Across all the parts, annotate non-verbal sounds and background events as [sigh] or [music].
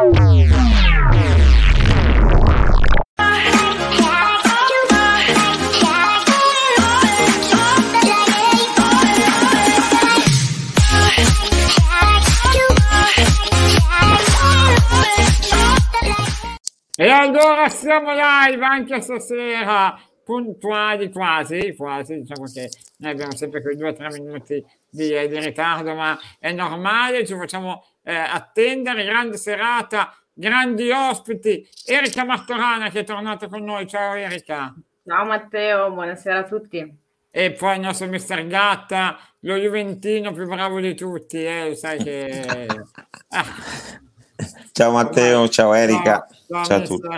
E allora siamo live anche stasera, puntuali quasi, quasi, diciamo che noi abbiamo sempre quei due o tre minuti di, di, ritardo, ma è normale, ci facciamo eh, attendere, grande serata, grandi ospiti, Erika Martorana che è tornata con noi, ciao Erika. Ciao Matteo, buonasera a tutti. E poi il nostro mister Gatta, lo Juventino più bravo di tutti, eh, sai che... ah. [laughs] Ciao Matteo, ciao Erika. Ciao, ciao a tutti.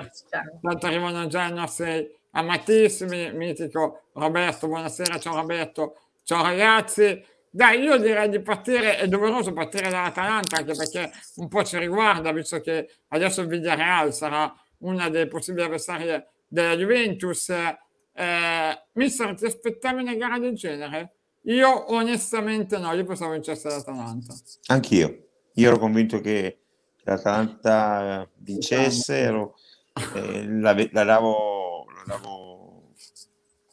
Tanto arrivano già i nostri amatissimi, mitico Roberto, buonasera, ciao Roberto, ciao ragazzi. Dai, io direi di partire, è doveroso partire dall'Atalanta anche perché un po' ci riguarda, visto che adesso il Villarreal sarà una delle possibili avversarie della Juventus. Eh, mister, ti aspettavi una gara del genere? Io onestamente no, io pensavo vincesse l'Atalanta. Anch'io, io ero convinto che l'Atalanta vincesse, ero, eh, la, la, davo, la davo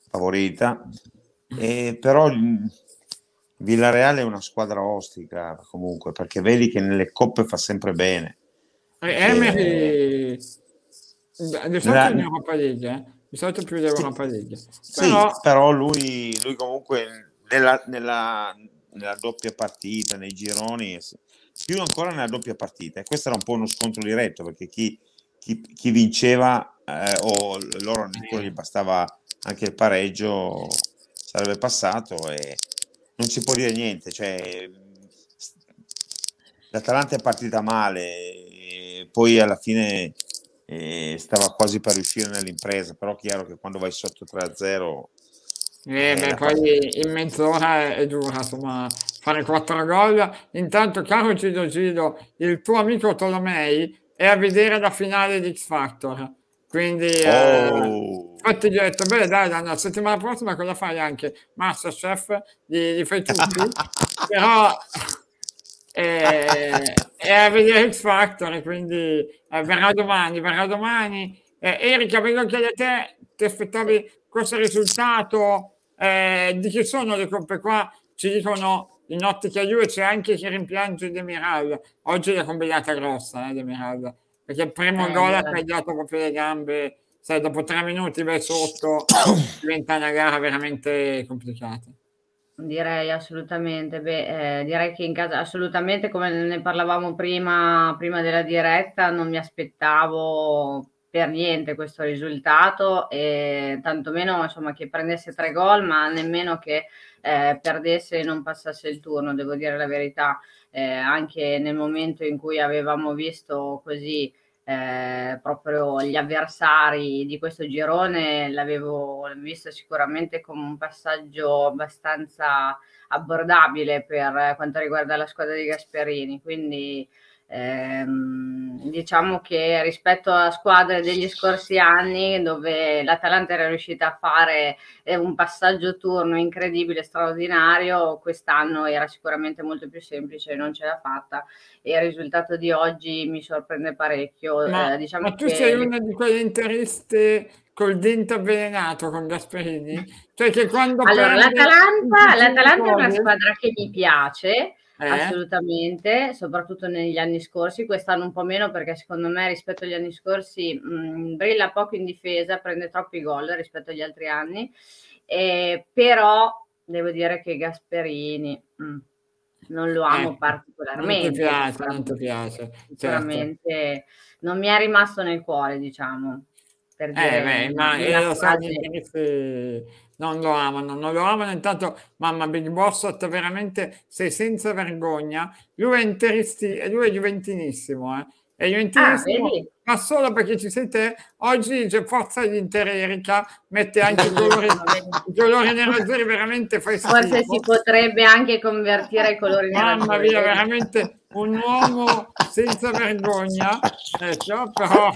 favorita, eh, però Villareale è una squadra ostica comunque, perché vedi che nelle coppe fa sempre bene. Eh, Emery, di solito la... in Europa League, eh? di solito più di Europa League. Però... Sì, però lui, lui comunque nella, nella, nella doppia partita, nei gironi più ancora nella doppia partita. E questo era un po' uno scontro diretto perché chi, chi, chi vinceva eh, o loro addirittura gli bastava anche il pareggio sarebbe passato e non si può dire niente. Cioè, L'Atalanta è partita male, poi alla fine eh, stava quasi per riuscire nell'impresa, però chiaro che quando vai sotto 3-0 eh, beh, poi in mezz'ora è dura, insomma, fare quattro gol. Intanto, caro Gido Gido, il tuo amico Tolomei è a vedere la finale di X Factor. Quindi, eh, oh. eh, infatti, gli ho detto: Beh, dai, la settimana prossima cosa fai anche? Masterchef, li, li fai tutti. [laughs] Però eh, è a vedere X Factor, quindi eh, verrà domani, verrà domani. Eh, Erika, vedo che da te ti aspettavi questo risultato? Eh, di chi sono le coppe qua? Ci dicono in ottica Juve c'è anche chi rimpiange Demiral. Oggi è combinata grossa, eh, Demiral, perché il primo eh, gol ha tagliato proprio le gambe. Sai, dopo tre minuti vai sotto, [coughs] diventa una gara veramente complicata. Direi assolutamente, beh, eh, direi che in casa assolutamente come ne parlavamo prima, prima della diretta, non mi aspettavo per niente questo risultato e tantomeno insomma che prendesse tre gol, ma nemmeno che eh, perdesse e non passasse il turno, devo dire la verità, eh, anche nel momento in cui avevamo visto così eh, proprio gli avversari di questo girone, l'avevo visto sicuramente come un passaggio abbastanza abbordabile per quanto riguarda la squadra di Gasperini, quindi Ehm, diciamo che rispetto a squadre degli scorsi anni dove l'Atalanta era riuscita a fare eh, un passaggio turno incredibile, straordinario, quest'anno era sicuramente molto più semplice, non ce l'ha fatta e il risultato di oggi mi sorprende parecchio. Ma, eh, diciamo ma tu che... sei una di quelle interiste col dente avvelenato con Gasperini? Cioè che quando allora, l'Atalanta, l'Atalanta è una squadra che mi piace, eh? Assolutamente, soprattutto negli anni scorsi, quest'anno un po' meno perché secondo me rispetto agli anni scorsi mh, brilla poco in difesa, prende troppi gol rispetto agli altri anni, eh, però devo dire che Gasperini mh, non lo amo eh, particolarmente. Non ti piace, non ti piace. Sicuramente certo. non mi è rimasto nel cuore, diciamo. Per dire, eh, beh, ma io lo so, non lo amano, non lo amano. Intanto, mamma, Big Boss, veramente sei senza vergogna. Lui è, interisti, lui è juventinissimo, eh. È juventinissimo, ah, ma solo perché ci sei te. Oggi c'è forza di intera Erika, mette anche i colori, [laughs] i colori nerazzurri, veramente fai schifo. Forse si potrebbe anche convertire i colori nerazzurri. Mamma mia, veramente un uomo senza vergogna, ecco, però...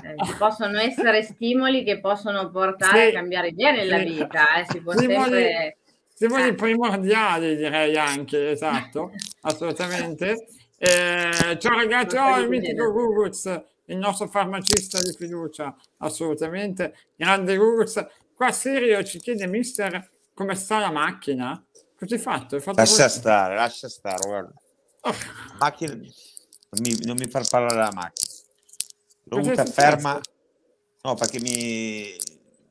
Eh, ci possono essere stimoli che possono portare sì, a cambiare idea nella sì. vita, eh, si può stimoli, sempre... Stimoli eh. primordiali direi anche, esatto, assolutamente. Eh, ciao ragazzi, oh, il mitico Guguz, il nostro farmacista di fiducia, assolutamente. Grande Guguz. Qua Sirio ci chiede, mister, come sta la macchina? Cosa hai fatto? Hai fatto lascia così? stare, lascia stare, guarda. Oh, Macchina... Non, mi, non mi far parlare della macchina. L'ho avuta ferma. No, perché mi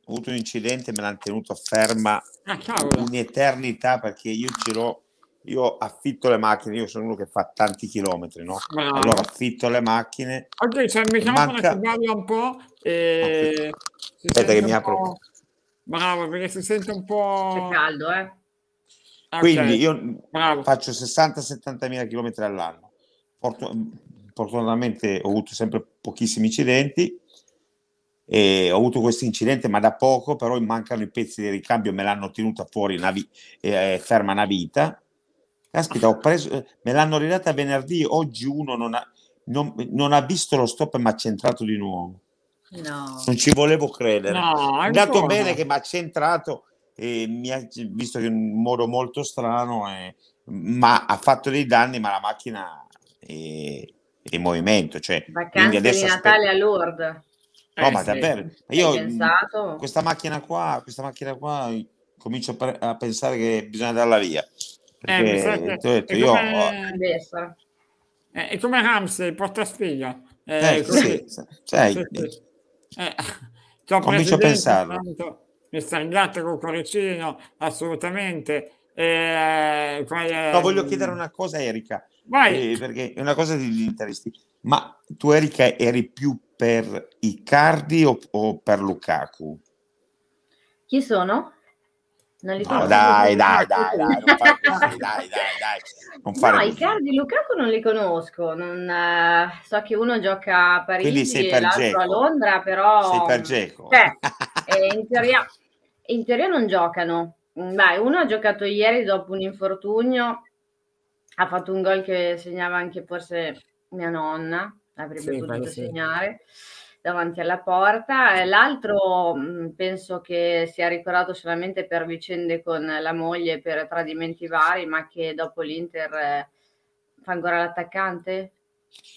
ho avuto un incidente, me l'hanno tenuto ferma ah, un'eternità perché io ce l'ho. Io affitto le macchine, io sono uno che fa tanti chilometri, no? Bravo. Allora affitto le macchine. Ok, c'è il microfono Manca- che balla un po' e... si Aspetta che mi apro. po'- Bravo, perché si sente un C'è po'... caldo, eh? Ok, Quindi io bravo. faccio 60-70 mila chilometri all'anno. Fortu- fortunatamente ho avuto sempre pochissimi incidenti e ho avuto questo incidente ma da poco però mi mancano i pezzi di ricambio me l'hanno tenuta fuori una vi- eh, ferma una vita caspita ho preso eh, me l'hanno ridata venerdì oggi uno non ha, non, non ha visto lo stop mi ha centrato di nuovo No. non ci volevo credere No, è andato bene che mi ha centrato e mi ha visto che in modo molto strano e- ma ha fatto dei danni ma la macchina è, è in movimento cioè Vacanze di Natale a Lourdes. no Eh, ma sì. davvero Ma io pensato? questa macchina qua questa macchina qua comincio a, pensare che bisogna darla via Eh, perché ti ho detto è io ho- come, Adesso. eh, è come Ramsey, porta sfiga. Eh, eh, così. sì, sai, Sì, sì. Eh, Comincio a pensarlo. mi sta in gatto col cuoricino, assolutamente. Eh, poi, eh, no, voglio chiedere una cosa Erika Vai, eh, perché è una cosa di interessi ma tu Erika eri più per Icardi o, o per Lukaku? Chi sono? Non li No, conosco. [laughs] dai, dai, dai, dai, non fare così, dai, dai, dai, non fare No, così. Icardi e Lukaku non li conosco. non, eh, so che uno gioca a Parigi e l'altro a Dzeko. Londra, però Sei per Dzeko. Cioè, [laughs] eh, in, teoria, in teoria non giocano. Mm, Dai, uno ha giocato ieri dopo un infortunio, ha fatto un gol che segnava anche forse mia nonna, avrebbe Sì, potuto quello sì. Davanti alla porta. E L'altro mh, penso che sia ricordato solamente per vicende con la moglie per tradimenti vari, ma che dopo l'Inter eh, fa ancora l'attaccante.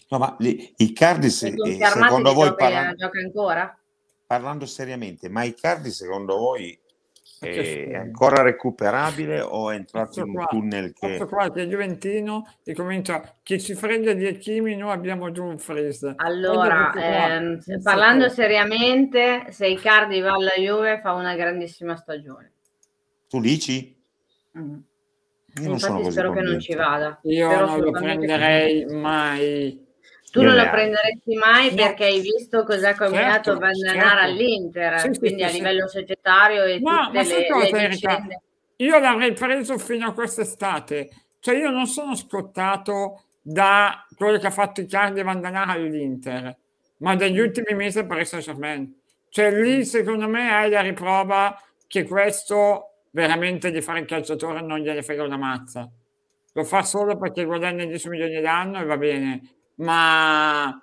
No, ma li- Icardi, se- eh, secondo voi, gioca, parlando, gioca ancora? parlando seriamente, ma Icardi secondo voi è ancora recuperabile o è entrato in un qua, tunnel che... questo qua che è Juventino e comincia chi ci frega di Echimi noi abbiamo Dumfries Allora, ehm, parlando seriamente, se Icardi va alla Juve fa una grandissima stagione. Tu dici? Mm. Io non sono Infatti così spero che non ci convinto. vada. io Spero non lo prenderei mai Tu non lo prenderesti mai perché hai visto cosa ha combinato Certo, Vandanar certo. all'Inter, Sì, sì, quindi sì, a livello societario e No, tutte le, le vicende. Io l'avrei preso fino a quest'estate. Cioè, io non sono scottato da quello che ha fatto Icardi e Vandanara all'Inter, ma dagli ultimi mesi a Paris Saint-Germain. Cioè, lì, secondo me, hai la riprova che questo veramente di fare il calciatore non gliene frega una mazza. Lo fa solo perché guadagna 10 milioni l'anno e va bene, ma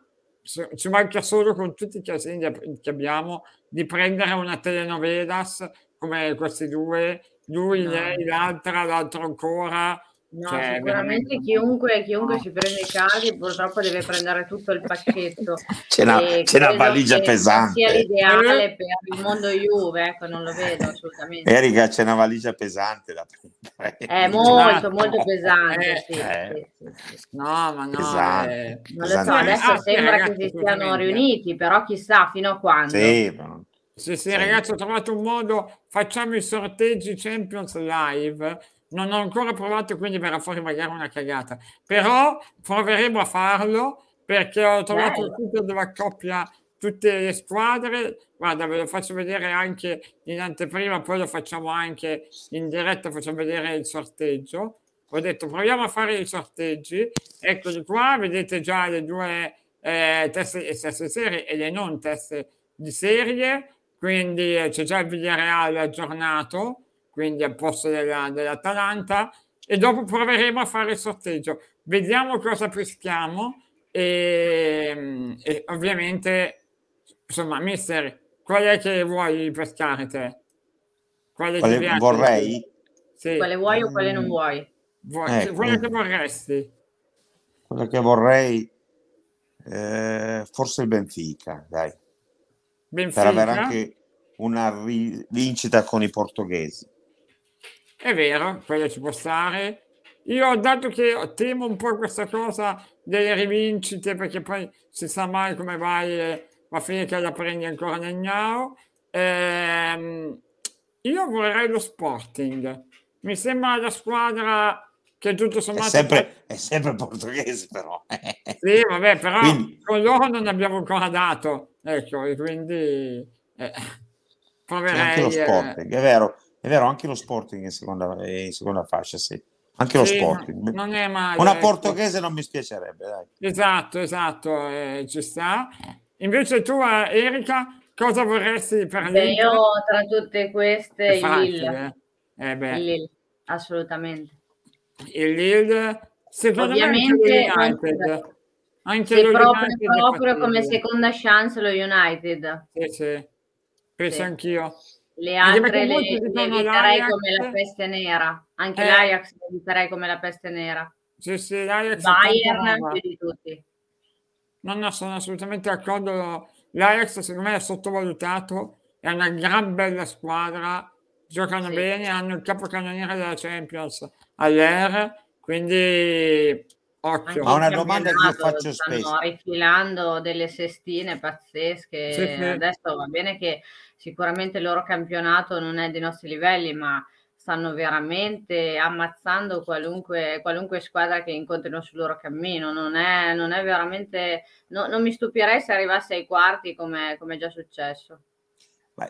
ci manca solo con tutti i casini che abbiamo di prendere una telenovelas come questi due, lui, No. lei, l'altra, l'altro ancora. No, Cioè, sicuramente veramente- chiunque, chiunque No. si prende Icardi purtroppo deve prendere tutto il pacchetto. [laughs] C'è una, c'è una valigia non sia pesante. l'ideale per il mondo Juve, ecco, non lo vedo assolutamente. Erika, c'è una valigia pesante da prendere. È molto, Esatto. molto pesante, Eh, sì, eh. sì, sì. No, ma no. Pesante. eh, Non lo so, Pesante. adesso Ah, sembra ragazzi, che si stiano assolutamente. riuniti, però chissà fino a quando. Sì, ma- Sì, sì, Sì. ragazzi, ho trovato un modo, facciamo i sorteggi Champions live. Non ho ancora provato, quindi verrà fuori magari una cagata. Però proveremo a farlo perché ho trovato il sito dove accoppia tutte le squadre. Guarda, ve lo faccio vedere anche in anteprima, poi lo facciamo anche in diretta, facciamo vedere il sorteggio. Ho detto proviamo a fare i sorteggi. Eccoli qua, vedete già le due eh, teste, teste serie e le non teste di serie. Quindi eh, c'è già il Villarreal aggiornato, quindi al posto della- dell'Atalanta. E dopo proveremo a fare il sorteggio. Vediamo cosa peschiamo. E, e ovviamente, insomma, mister, qual è che vuoi pescare te? Quale Quale- vorrei? Sì. Quale vuoi o quale non Mm. vuoi? Vuoi- Ecco. Quello che vorresti. quello che vorrei, eh, forse il Benfica, dai. Benfica? Per avere anche una rivincita con i portoghesi. È vero, quello ci può stare. Io, dato che temo un po' questa cosa delle rivincite, perché poi si sa mai come vai e va a finire che la prendi ancora nel gnao, ehm, io vorrei lo Sporting. Mi sembra la squadra che tutto sommato... È sempre, è sempre portoghese però. [laughs] sì, vabbè, però quindi... con loro non abbiamo ancora dato, ecco, e quindi... Eh, proverei... Anche lo Sporting, è vero, è vero, anche lo Sporting in seconda, in seconda fascia, sì. Anche lo sì, Sporting. Non è male. Una ecco. portoghese non mi spiacerebbe, dai. Esatto, esatto, eh, ci sta. Invece tu, Erika, cosa vorresti per Beh, Io tra tutte queste, il Lille. Eh? Eh il Lille, assolutamente il Lille secondo Ovviamente, me anche sì, proprio, proprio come seconda chance lo United sì, sì. penso sì. anch'io le altre le, le eviterei come la peste nera anche eh. l'Ajax le eviterei come la peste nera sì, sì, l'Ajax Bayern più di tutti no, no, sono assolutamente d'accordo l'Ajax secondo me è sottovalutato è una gran bella squadra giocano sì. bene hanno il capocannoniere della Champions all'Air, quindi occhio. Ma una domanda che io faccio stanno spesso. rifilando delle sestine pazzesche. Sì, sì. Adesso va bene che sicuramente il loro campionato non è dei nostri livelli, ma stanno veramente ammazzando qualunque, qualunque squadra che incontrino sul loro cammino. Non è, non è veramente. No, non mi stupirei se arrivasse ai quarti come, come è già successo.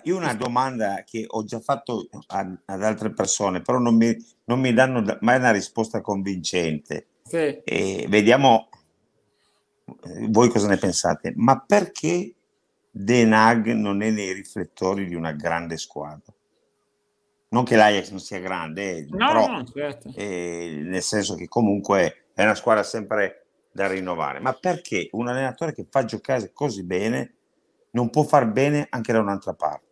Io una domanda che ho già fatto ad, ad altre persone, però non mi, non mi, danno mai una risposta convincente. Sì. E vediamo eh, voi cosa ne pensate. Ma perché Denag non è nei riflettori di una grande squadra? Non che l'Ajax non sia grande, eh, no, però, no, certo. eh, nel senso che comunque è una squadra sempre da rinnovare. Ma perché un allenatore che fa giocare così bene non può far bene anche da un'altra parte.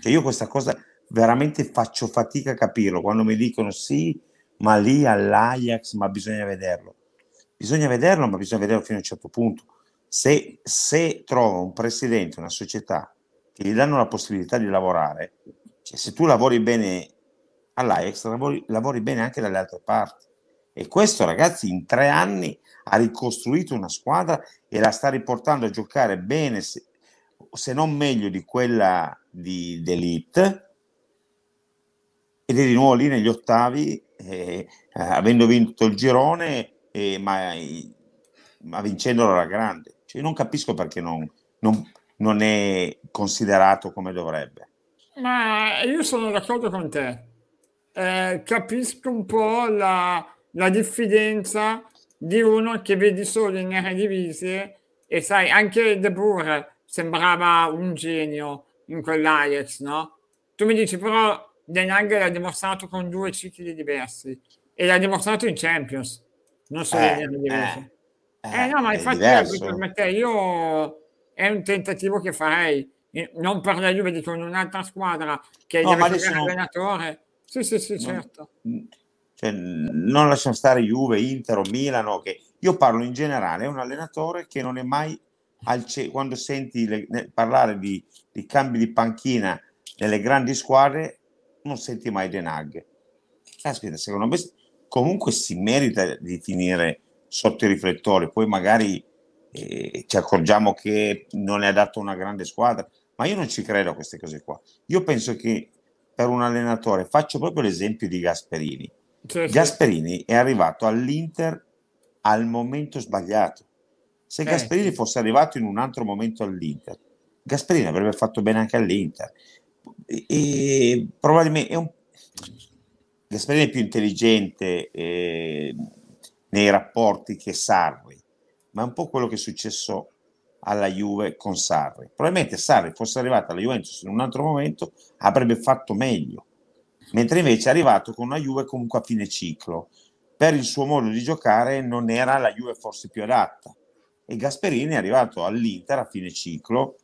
Cioè io questa cosa veramente faccio fatica a capirlo quando mi dicono sì, ma lì all'Ajax, ma bisogna vederlo. Bisogna vederlo, ma bisogna vederlo fino a un certo punto. Se, se trova un presidente, una società che gli danno la possibilità di lavorare, cioè se tu lavori bene all'Ajax, lavori, lavori bene anche dalle altre parti. E questo, ragazzi, in tre anni ha ricostruito una squadra e la sta riportando a giocare bene, se, se non meglio di quella di D'Elite ed è di nuovo lì negli ottavi eh, avendo vinto il girone eh, ma, ma vincendolo alla grande cioè, non capisco perché non, non, non è considerato come dovrebbe. Ma io sono d'accordo con te. Eh, capisco un po' la, la diffidenza di uno che vedi solo in Eredivisie e sai anche De Boer sembrava un genio in quell'Ajax, no? Tu mi dici però Den Hag l'ha dimostrato con due cicli diversi e l'ha dimostrato in Champions, non solo eh, in eh, eh, no, ma infatti per me te, io è un tentativo che farei, non per la Juve, dico in un'altra squadra che no, deve fare allenatore. Sì, sì, sì, certo. Cioè, non lasciamo stare Juve, Inter o Milano, che io parlo in generale, è un allenatore che non è mai ce- quando senti le, ne, parlare di, di, cambi di panchina nelle grandi squadre, non senti mai Denag. Caspita, secondo me comunque si merita di finire sotto i riflettori, poi magari eh, ci accorgiamo che non è adatto a una grande squadra, ma io non ci credo a queste cose qua. Io penso che per un allenatore, faccio proprio l'esempio di Gasperini. Sì, Gasperini è arrivato all'Inter al momento sbagliato se eh, Gasperini sì. fosse arrivato in un altro momento all'Inter, Gasperini avrebbe fatto bene anche all'Inter. E, e probabilmente è un... Gasperini è più intelligente eh, nei rapporti che Sarri, ma è un po' quello che è successo alla Juve con Sarri. Probabilmente Sarri fosse arrivato alla Juventus in un altro momento avrebbe fatto meglio, mentre invece è arrivato con una Juve comunque a fine ciclo. Per il suo modo di giocare non era la Juve forse più adatta e Gasperini è arrivato all'Inter a fine ciclo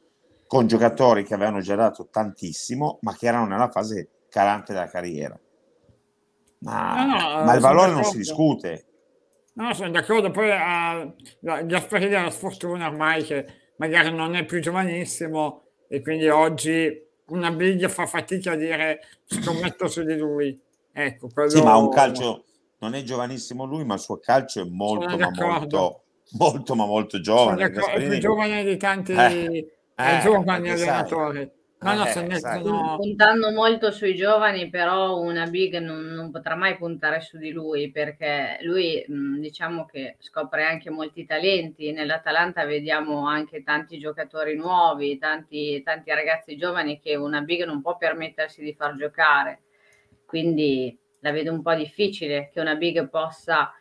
con giocatori che avevano già dato tantissimo ma che erano nella fase calante della carriera. Ma, no, no, ma il valore non si discute. No, sono d'accordo, poi uh, Gasperini ha la sfortuna ormai che magari non è più giovanissimo e quindi oggi una big fa fatica a dire scommetto su di lui. Ecco, quello... Sì, ma un calcio, non è giovanissimo lui, ma il suo calcio è molto, ma molto, molto, ma molto giovane. È più giovane di tanti eh, eh, giovani allenatori. No, no, eh, mettono... Puntando molto sui giovani, però una big non, non, potrà mai puntare su di lui perché lui mh, diciamo che scopre anche molti talenti. Nell'Atalanta vediamo anche tanti giocatori nuovi, tanti, tanti ragazzi giovani che una big non può permettersi di far giocare. Quindi la vedo un po' difficile che una big possa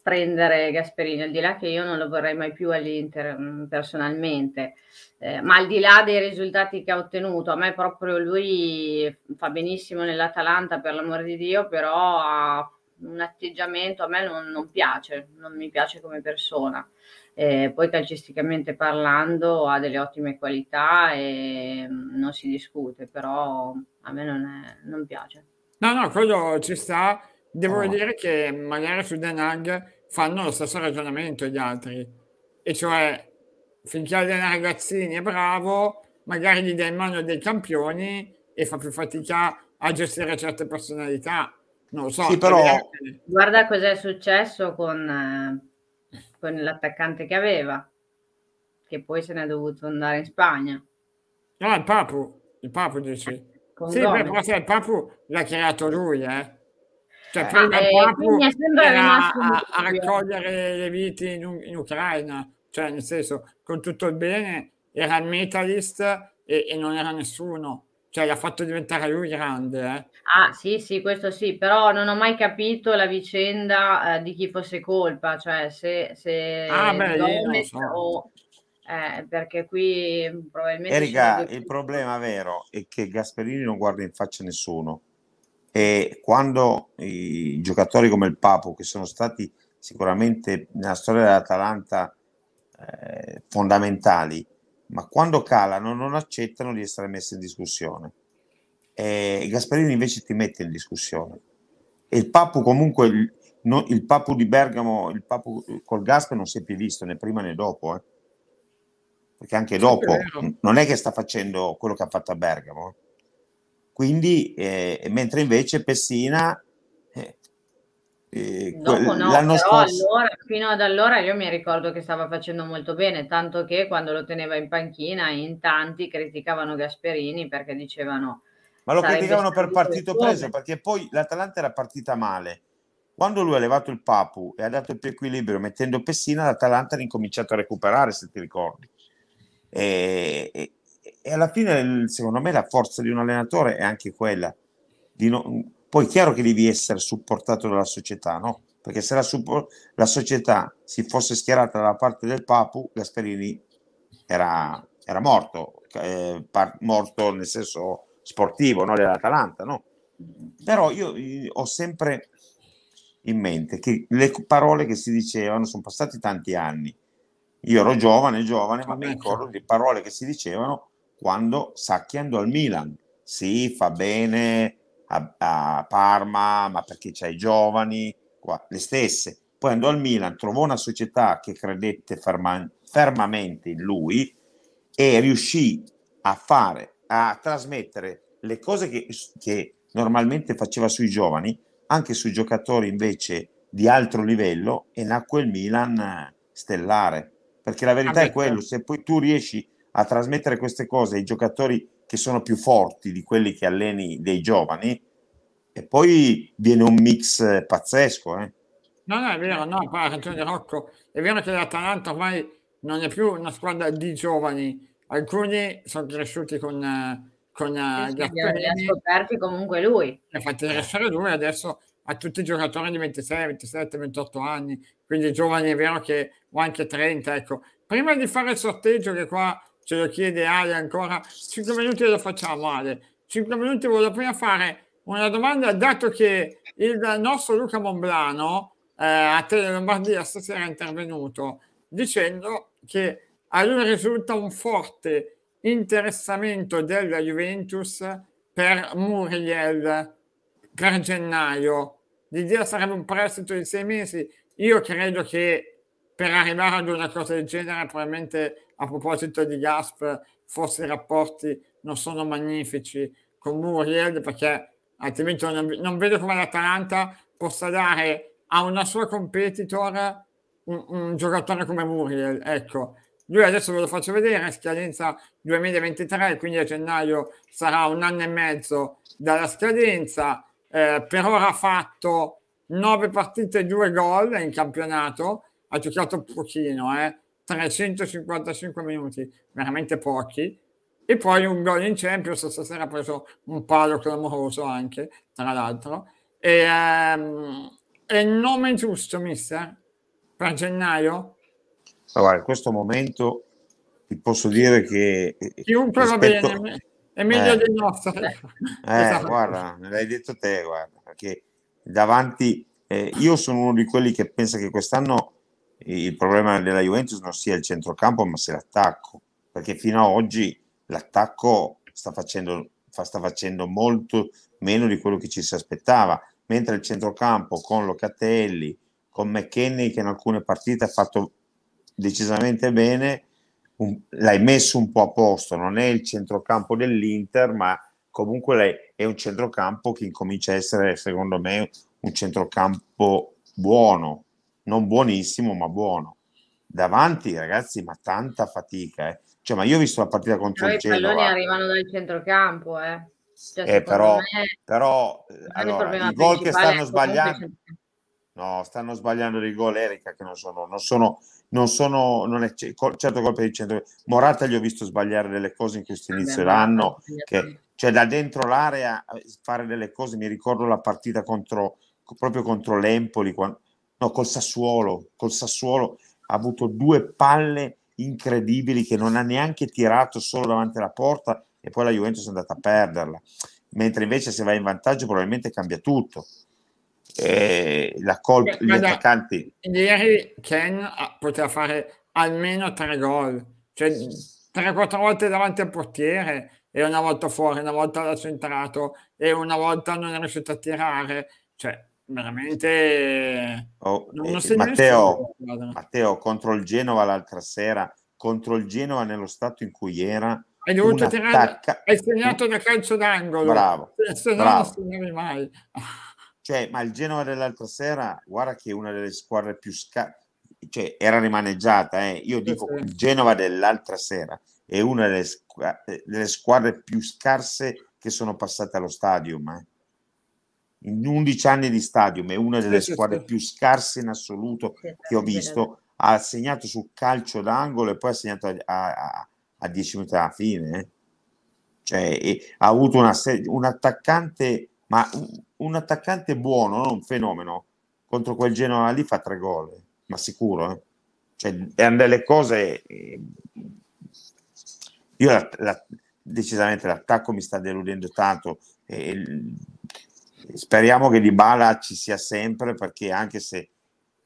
prendere Gasperini, al di là che io non lo vorrei mai più all'Inter personalmente eh, ma al di là dei risultati che ha ottenuto, a me proprio lui fa benissimo nell'Atalanta per l'amore di Dio, però ha un atteggiamento a me non, non piace, non mi piace come persona. Eh, poi calcisticamente parlando ha delle ottime qualità e non si discute, però a me non, è, non piace. No, no, quello ci sta. Devo oh. dire che magari su Den Haag fanno lo stesso ragionamento gli altri, e cioè finché allena ragazzini è bravo, magari gli dai in mano dei campioni e fa più fatica a gestire certe personalità. Non lo so. Sì, però... Guarda cos'è successo con, eh, con l'attaccante che aveva, che poi se n'è dovuto andare in Spagna. No, il Papu, il Papu dici. Con sì, beh, però il Papu l'ha creato lui, eh. Cioè, eh, prima il Papu era a, a, raccogliere le viti in, in Ucraina cioè nel senso con tutto il bene era il metalist e, e non era nessuno, cioè l'ha fatto diventare lui grande. Eh. Ah sì sì, questo sì, però non ho mai capito la vicenda eh, di chi fosse colpa, cioè se... se ah beh, Gomez so. o... Eh, perché qui probabilmente... Erika, il problema vero è che Gasperini non guarda in faccia nessuno e quando i giocatori come il Papo, che sono stati sicuramente nella storia dell'Atalanta eh, fondamentali, ma quando calano non accettano di essere messi in discussione. E Gasparini invece ti mette in discussione. E il Papu comunque, il, no, il Papu di Bergamo, il Papu col Gasper non si è più visto né prima né dopo. Eh. Perché anche dopo è non è che sta facendo quello che ha fatto a Bergamo. Quindi, eh, mentre invece Pessina eh, Dopo no, l'anno scorso... allora, fino ad allora io mi ricordo che stava facendo molto bene, tanto che quando lo teneva in panchina in tanti criticavano Gasperini perché dicevano... Ma lo criticavano per partito preso, perché poi l'Atalanta era partita male. Quando lui ha levato il Papu e ha dato il più equilibrio mettendo Pessina, l'Atalanta ha incominciato a recuperare, se ti ricordi. E, e, e alla fine, secondo me, la forza di un allenatore è anche quella di non poi è chiaro che devi essere supportato dalla società, no? Perché se la, la società si fosse schierata dalla parte del Papu, Gasperini era, era morto, eh, par- morto nel senso sportivo, no? dell'Atalanta, no? Però io, io ho sempre in mente che le parole che si dicevano sono passati tanti anni. Io ero giovane, giovane, ma mi ricordo di parole che si dicevano quando Sacchi andò al Milan. Sì, fa bene, a, a Parma, ma perché c'è i giovani, qua, le stesse. Poi andò al Milan, trovò una società che credette ferma, fermamente in lui e riuscì a fare, a trasmettere le cose che, che normalmente faceva sui giovani, anche sui giocatori invece di altro livello e nacque il Milan stellare. Perché la verità è quello, se poi tu riesci a trasmettere queste cose ai giocatori che sono più forti di quelli che alleni dei giovani e poi viene un mix pazzesco. Eh. No, no, è vero, no, poi ha ragione Rocco. È vero che l'Atalanta ormai non è più una squadra di giovani, alcuni sono cresciuti con, con sì, Gasperini. Li ha scoperti comunque lui. Li ha fatti crescere lui, adesso ha tutti i giocatori di 26, 27, 28 anni, quindi giovani è vero che o anche 30, ecco. Prima di fare il sorteggio che qua ce lo chiede Ale ancora, 5 minuti lo facciamo Ale. 5 minuti voglio prima fare una domanda, dato che il nostro Luca Monblano eh, a Tele Lombardia stasera è intervenuto dicendo che a lui risulta un forte interessamento della Juventus per Muriel per gennaio. L'idea sarebbe un prestito di sei mesi io credo che per arrivare ad una cosa del genere, probabilmente a proposito di Gasp, forse i rapporti non sono magnifici con Muriel, perché altrimenti non, non vedo come l'Atalanta possa dare a una sua competitor un, un giocatore come Muriel. Ecco, lui adesso ve lo faccio vedere, scadenza 2023, quindi a gennaio sarà un anno e mezzo dalla scadenza, eh, per ora ha fatto 9 partite e 2 gol in campionato, ha giocato pochino, eh, 355 minuti, veramente pochi, e poi un gol in Champions, stasera ha preso un palo clamoroso anche, tra l'altro. E, um, è il nome giusto, mister, per gennaio? Allora, in questo momento ti posso dire che... Eh, Chiunque rispetto... va bene, è meglio eh, del nostro. Eh, [laughs] esatto. guarda, me l'hai detto te, guarda, perché davanti... Eh, io sono uno di quelli che pensa che quest'anno il problema della Juventus non sia il centrocampo, ma sia l'attacco, perché fino ad oggi l'attacco sta facendo, sta facendo molto meno di quello che ci si aspettava, mentre il centrocampo con Locatelli, con McKenny che in alcune partite ha fatto decisamente bene, un, l'hai messo un po' a posto, non è il centrocampo dell'Inter, ma comunque è un centrocampo che incomincia a essere, secondo me, un centrocampo buono, non buonissimo, ma buono. Davanti, ragazzi, ma tanta fatica. Eh. Cioè, ma io ho visto la partita contro il Genova. I palloni arrivano dal centrocampo, eh. Cioè, eh però, però allora, i gol che stanno sbagliando no, stanno sbagliando i gol Erika che non sono, non sono, non sono non è, certo colpa di centro Morata gli ho visto sbagliare delle cose in questo inizio d'anno che, cioè da dentro l'area fare delle cose mi ricordo la partita contro proprio contro l'Empoli quando, no, col Sassuolo col Sassuolo ha avuto due palle incredibili che non ha neanche tirato solo davanti alla porta e poi la Juventus è andata a perderla. Mentre invece se va in vantaggio probabilmente cambia tutto. E la colpa, gli attaccanti... Ieri Ken poteva fare almeno tre gol, cioè 3-4 volte davanti al portiere e una volta fuori, una volta l'ha centrato e una volta non è riuscito a tirare. Cioè, veramente oh, non, non eh, Matteo, Matteo contro il Genova l'altra sera contro il Genova nello stato in cui era hai dovuto tirare, hai segnato da calcio d'angolo. Bravo. Se no non segnavi mai. [laughs] Cioè, ma il Genova dell'altra sera, guarda che è una delle squadre più scarse, cioè era rimaneggiata, eh. io dico sì, il Genova dell'altra sera è una delle, squ- delle, squadre più scarse che sono passate allo stadium. Eh. In 11 anni di stadium è una delle squadre più scarse in assoluto che ho visto. Ha segnato sul calcio d'angolo e poi ha segnato a, a, a 10 minuti alla fine. Eh. Cioè, ha avuto una, un attaccante, ma un, un, attaccante buono, non un fenomeno. Contro quel Genoa lì fa tre gol, eh. ma sicuro. Eh. Cioè, erano delle cose. Eh, io la, la, decisamente l'attacco mi sta deludendo tanto. E, speriamo che Di Bala ci sia sempre perché anche se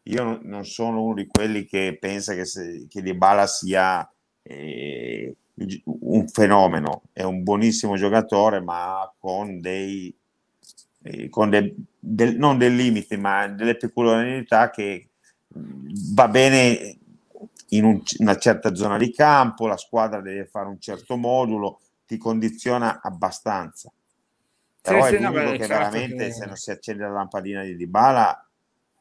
io non sono uno di quelli che pensa che, se, che Di Bala sia eh, un fenomeno, è un buonissimo giocatore, ma con dei, eh, con de, del, non dei limiti, ma delle peculiarità che va bene in un, una certa zona di campo, la squadra deve fare un certo modulo, ti condiziona abbastanza. Però sì, è sì, no, che certo veramente che... se non si accende la lampadina di Dybala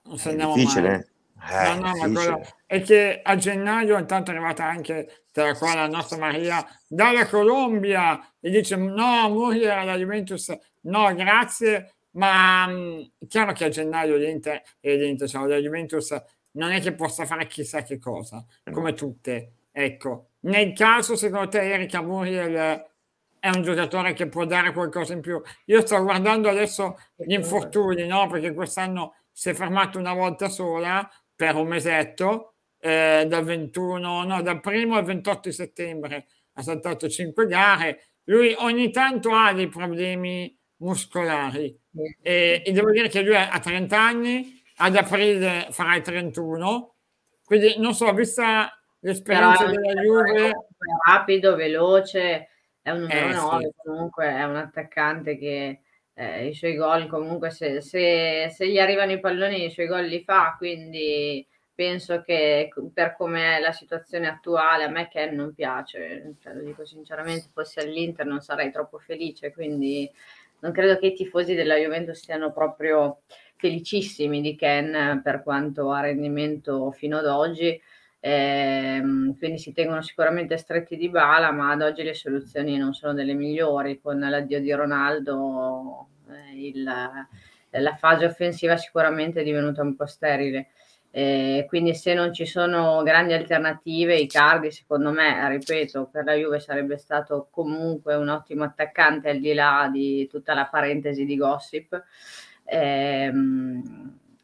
è difficile. Mai. Eh, no, no, quello è che a gennaio intanto è arrivata anche tra qua la nostra Maria dalla Colombia e dice no, Muriel alla Juventus, no, grazie, ma mh, mm, chiaro che a gennaio l'Inter e l'Inter, cioè la Juventus non è che possa fare chissà che cosa, come tutte. Ecco, nel caso secondo te Erika Muriel è un giocatore che può dare qualcosa in più. Io sto guardando adesso gli infortuni, no? Perché quest'anno si è fermato una volta sola, per un mesetto, eh, dal 21, no, dal primo al 28 di settembre ha saltato 5 gare. Lui ogni tanto ha dei problemi muscolari e, e devo dire che lui ha 30 anni, ad aprile farà i 31, quindi non so, vista l'esperienza Però della Juve... Rapido, veloce, è un numero eh, 9 sì. comunque, è un attaccante che eh, i suoi gol comunque se, se, se, gli arrivano i palloni i suoi gol li fa, quindi penso che per come è la situazione attuale a me Ken non piace, cioè, lo dico sinceramente, fossi all'Inter non sarei troppo felice, quindi non credo che i tifosi della Juventus siano proprio felicissimi di Ken per quanto ha rendimento fino ad oggi. Eh, quindi si tengono sicuramente stretti di bala, ma ad oggi le soluzioni non sono delle migliori. Con l'addio di Ronaldo, eh, il, la fase offensiva sicuramente è divenuta un po' sterile. Eh, quindi se non ci sono grandi alternative, Icardi secondo me, ripeto, per la Juve sarebbe stato comunque un ottimo attaccante al di là di tutta la parentesi di gossip. Eh,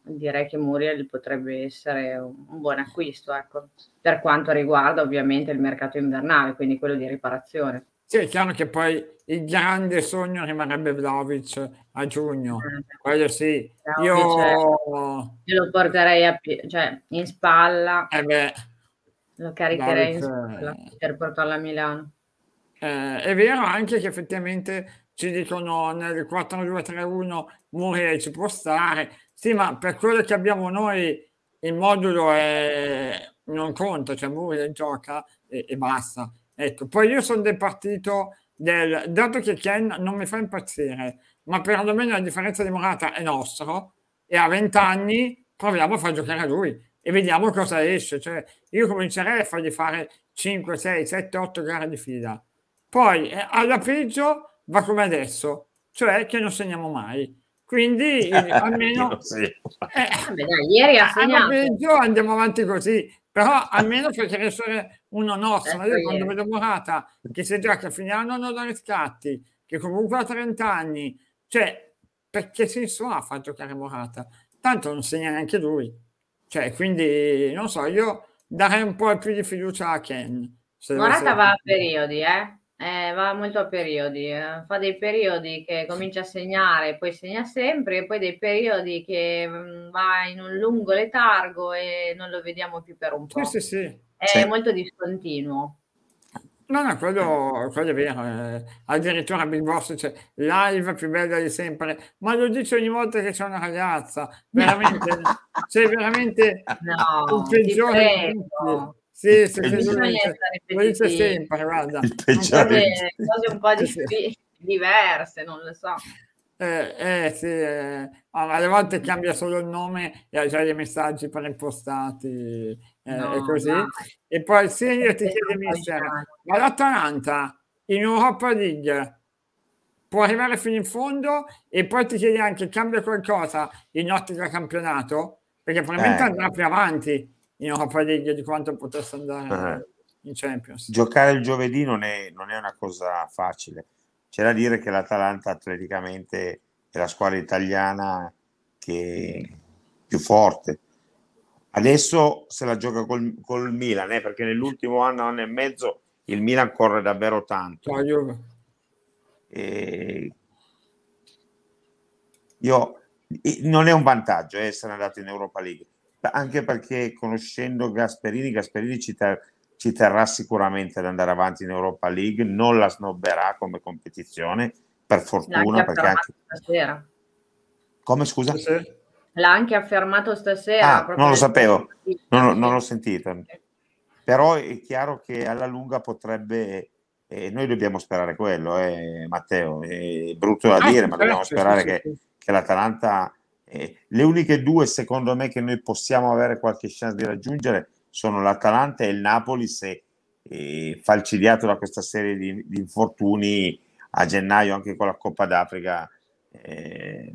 direi che Muriel potrebbe essere un, buon acquisto, ecco, per quanto riguarda ovviamente il mercato invernale, quindi quello di riparazione. Sì, è chiaro che poi il grande sogno rimarrebbe Vlaovic a giugno, eh, quello sì. Io... io lo porterei a, cioè, in spalla, eh beh, lo caricherei Vlaovic, in spalla per portarlo a Milano. Eh, è vero anche che effettivamente ci dicono nel 4-2-3-1 Muriel ci può stare, sì, ma per quello che abbiamo noi il modulo è... non conta, cioè Muriel gioca e, e basta Ecco, poi io sono del partito del, dato che Ken non mi fa impazzire, ma perlomeno la differenza di Morata è nostro e a 20 anni proviamo a far giocare a lui e vediamo cosa esce. Cioè, io comincerei a fargli fare 5, 6, 7, 8 gare di fila. Poi eh, alla peggio va come adesso, cioè che non segniamo mai. Quindi [laughs] almeno eh, Vabbè, dai, ieri ha segnato. peggio andiamo avanti così però almeno faceva essere uno nostro. Ecco Io quando vedo Morata che si gioca fino all'anno da riscatti, che comunque ha 30 anni, cioè, perché senso ha far giocare Morata? Tanto non segna neanche lui. Cioè, quindi, non so, io darei un po' più di fiducia a Ken. Morata va a periodi, eh? Eh, va molto a periodi, eh. fa dei periodi che comincia a segnare, poi segna sempre, e poi dei periodi che mh, mm, va in un lungo letargo e non lo vediamo più per un po'. Sì, sì, sì. È sì. molto discontinuo. No, no, quello, quello è vero. Eh. Addirittura Big Boss c'è live più bella di sempre, ma lo dice ogni volta che c'è una ragazza. [laughs] Veramente, sei veramente no, un peggiore. Sì, sì, sì, lo dice sempre, guarda. Peggiore. [laughs] Cose un po' di, diverse, non lo so. Eh, eh sì, eh, alle volte cambia solo il nome e ha già dei messaggi preimpostati eh, no, e così. No. E poi sì, io ti chiedo, mister, ma l'Atalanta in Europa League può arrivare fino in fondo e poi ti chiedi anche cambia qualcosa in ottica campionato? Perché probabilmente eh. andrà più avanti in Europa League di quanto potesse andare uh-huh. in Champions. Giocare il giovedì non è, non è una cosa facile. C'è da dire che l'Atalanta atleticamente è la squadra italiana che è più forte. Adesso se la gioca col, col Milan, eh, perché nell'ultimo anno, anno e mezzo il Milan corre davvero tanto. E io, non è un vantaggio eh, essere andato in Europa League anche perché conoscendo Gasperini, Gasperini ci, ter- ci, terrà sicuramente ad andare avanti in Europa League, non la snobberà come competizione, per fortuna. L'ha perché anche... stasera. Come scusa? L'ha anche affermato stasera. Ah, non lo sapevo, non, non l'ho sentito. Però è chiaro che alla lunga potrebbe... Eh, noi dobbiamo sperare quello, eh, Matteo. È brutto da ah, dire, ma dobbiamo sperare sì, sì, che, che l'Atalanta eh, le uniche due, secondo me, che noi possiamo avere qualche chance di raggiungere sono l'Atalanta e il Napoli se eh, falcidiato da questa serie di, di, infortuni a gennaio anche con la Coppa d'Africa eh,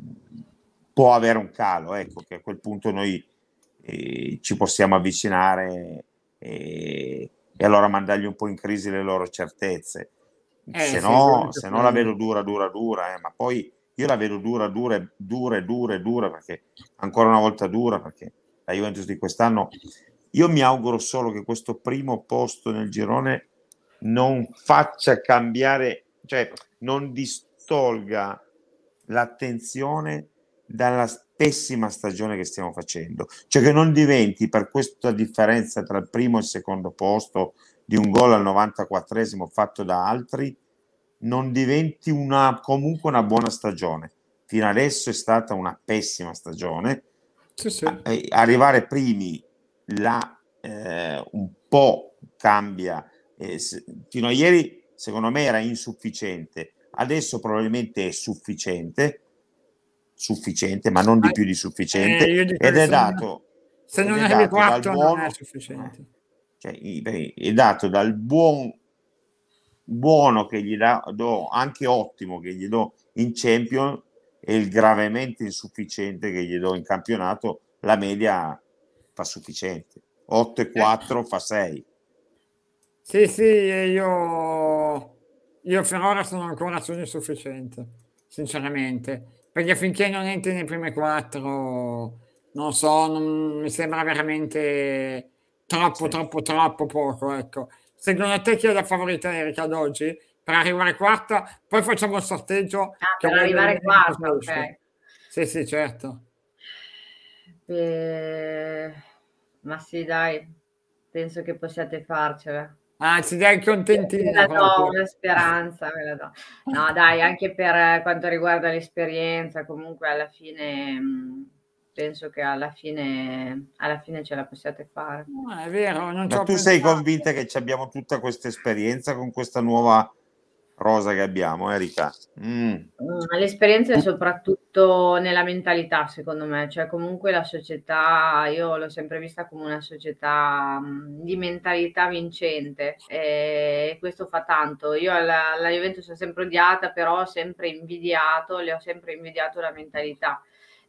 può avere un calo, ecco che a quel punto noi eh, ci possiamo avvicinare e, e, allora mandargli un po' in crisi le loro certezze. Eh, se, no, se no la vedo dura, dura, dura, eh, ma poi io la vedo dura, dura, dura, dura, dura, perché ancora una volta dura, perché la Juventus di quest'anno, io mi auguro solo che questo primo posto nel girone non faccia cambiare, cioè non distolga l'attenzione dalla pessima stagione che stiamo facendo, cioè che non diventi per questa differenza tra il primo e il secondo posto di un gol al 94esimo fatto da altri non diventi una, comunque una buona stagione, fino adesso è stata una pessima stagione. Sì, sì. Arrivare primi là eh, un po' cambia. Eh, se, fino a ieri, secondo me, era insufficiente. Adesso probabilmente è sufficiente, sufficiente, ma non di più di sufficiente. Eh, ed è dato. Se non è arrivi non è sufficiente. Cioè, è dato dal buon buono che gli da, do, anche ottimo che gli do in champion e il gravemente insufficiente che gli do in campionato, la media fa sufficiente. 8 e 4 eh. fa 6. Sì, sì, io, io per ora sono ancora sull'insufficiente, sinceramente, perché finché non entri nei primi 4, non so, non, mi sembra veramente troppo, sì. troppo, troppo poco, ecco. Secondo te chi è la favorita Erika ad oggi? Per arrivare quarta, poi facciamo il sorteggio. Ah, per arrivare quarta, ok. Sì, sì, certo. Eh, ma sì, dai, penso che possiate farcela. Anzi, dai, contentino. La do una speranza, me la do. No, dai, anche per quanto riguarda l'esperienza, comunque alla fine... Mh, penso che alla fine, alla fine ce la possiate fare. No, è vero, non Ma tu pensato. sei convinta che abbiamo tutta questa esperienza con questa nuova rosa che abbiamo, Erika? Mm. mm. L'esperienza è soprattutto nella mentalità, secondo me, cioè comunque la società, io l'ho sempre vista come una società mm, di mentalità vincente e questo fa tanto. Io la, la Juventus ho sempre odiata, però ho sempre invidiato, le ho sempre invidiato la mentalità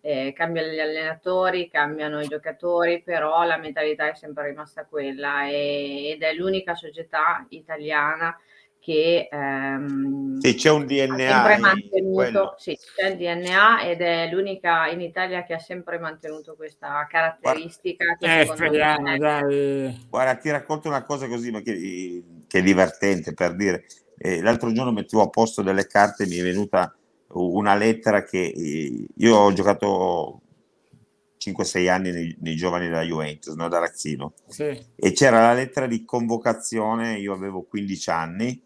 eh, cambiano gli allenatori, cambiano i giocatori, però la mentalità è sempre rimasta quella e, ed è l'unica società italiana che ehm, sì, c'è un DNA mantenuto, sì, c'è il DNA ed è l'unica in Italia che ha sempre mantenuto questa caratteristica. Che eh, speriamo, dai. Guarda, ti racconto una cosa così, ma che, che è divertente per dire. Eh, l'altro giorno mettevo a posto delle carte e mi è venuta una lettera che eh, io ho giocato 5-6 anni nei, nei, giovani della Juventus, no? da ragazzino, sì. e c'era la lettera di convocazione, io avevo 15 anni,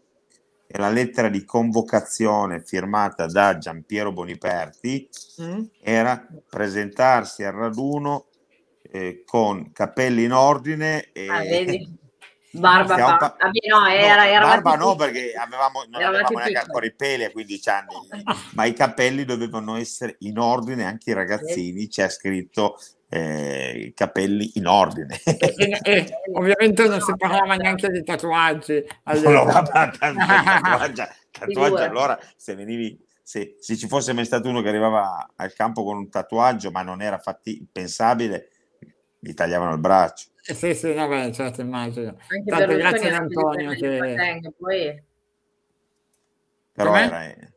e la lettera di convocazione firmata da Giampiero Boniperti mm. era presentarsi al raduno eh, con capelli in ordine e, ah, [laughs] Barba, pa- ah, no, era, no, era barba no perché avevamo, non avevamo neanche ancora i peli a 15 anni, [laughs] ma i capelli dovevano essere in ordine, anche i ragazzini, c'è scritto eh, i capelli in ordine. E, e, [laughs] ovviamente non si parlava neanche di tatuaggi. No, vabbè, tatuaggi, [laughs] tatuaggi allora se venivi se, se, ci fosse mai stato uno che arrivava al campo con un tatuaggio ma non era fatti, pensabile, gli tagliavano il braccio. Eh, sì, sì, vabbè, certo, immagino. Anche Tanto grazie ad Antonio che... Boateng, poi... Però era... Eh,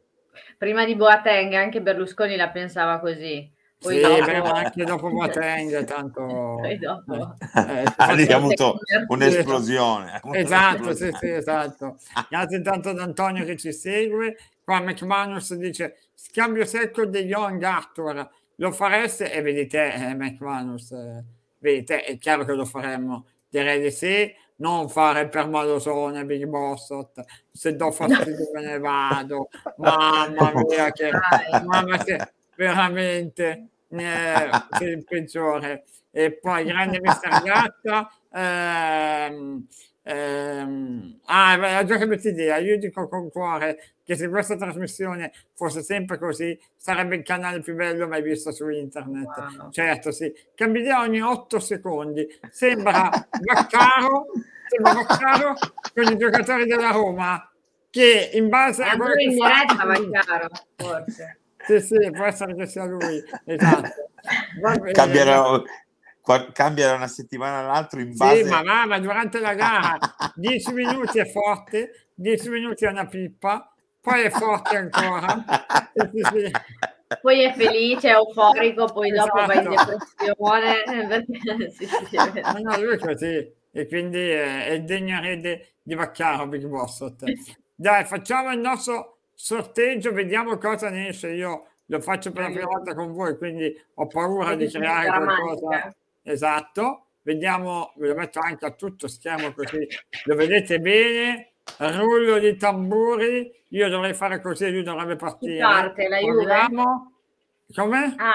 prima di Boateng anche Berlusconi la pensava così. Poi sì, dopo... [laughs] anche dopo Boateng, tanto... Poi dopo... Eh, [laughs] ha avuto un'esplosione. Esatto, sì, sì, esatto. [laughs] Grazie intanto ad Antonio che ci segue. Qua McManus dice, scambio secco degli Young Arthur, lo fareste? E vedete, eh, McManus... Eh Vedete, è chiaro che lo faremmo. Direi di sì, non fare per malosone Big Bossot. Se do fastidio me ne vado. Mamma mia, che, mamma che veramente eh, sei il peggiore. E poi [laughs] grande Mister Gatta. Ehm, ehm, ah, la già cambiato idea. Io dico con cuore che se questa trasmissione fosse sempre così, sarebbe il canale più bello mai visto su internet. Wow. Certo, sì. Cambia idea ogni 8 secondi. Sembra Vaccaro, sembra Vaccaro con i giocatori della Roma che in base a quello che fa... Vaccaro, forse. Sì, sì, può essere che sia lui. Esatto. Cambierà, cambia da una settimana all'altra in base... Sì, ma, ma, ma durante la gara [laughs] 10 minuti è forte, 10 minuti è una pippa, poi è forte ancora. Poi è felice, è euforico, poi esatto. dopo va in depressione. [laughs] sì, sì, no, lui è così, e quindi è, è degno erede di Vaccaro, Big Boss. Dai, facciamo il nostro sorteggio, vediamo cosa ne esce. Io lo faccio per la prima volta con voi, quindi ho paura di creare qualcosa. Esatto, vediamo, ve lo metto anche a tutto schermo così lo vedete bene rullo di tamburi, io dovrei fare così, lui dovrebbe partire. Parte, la Juve. Come? Ah,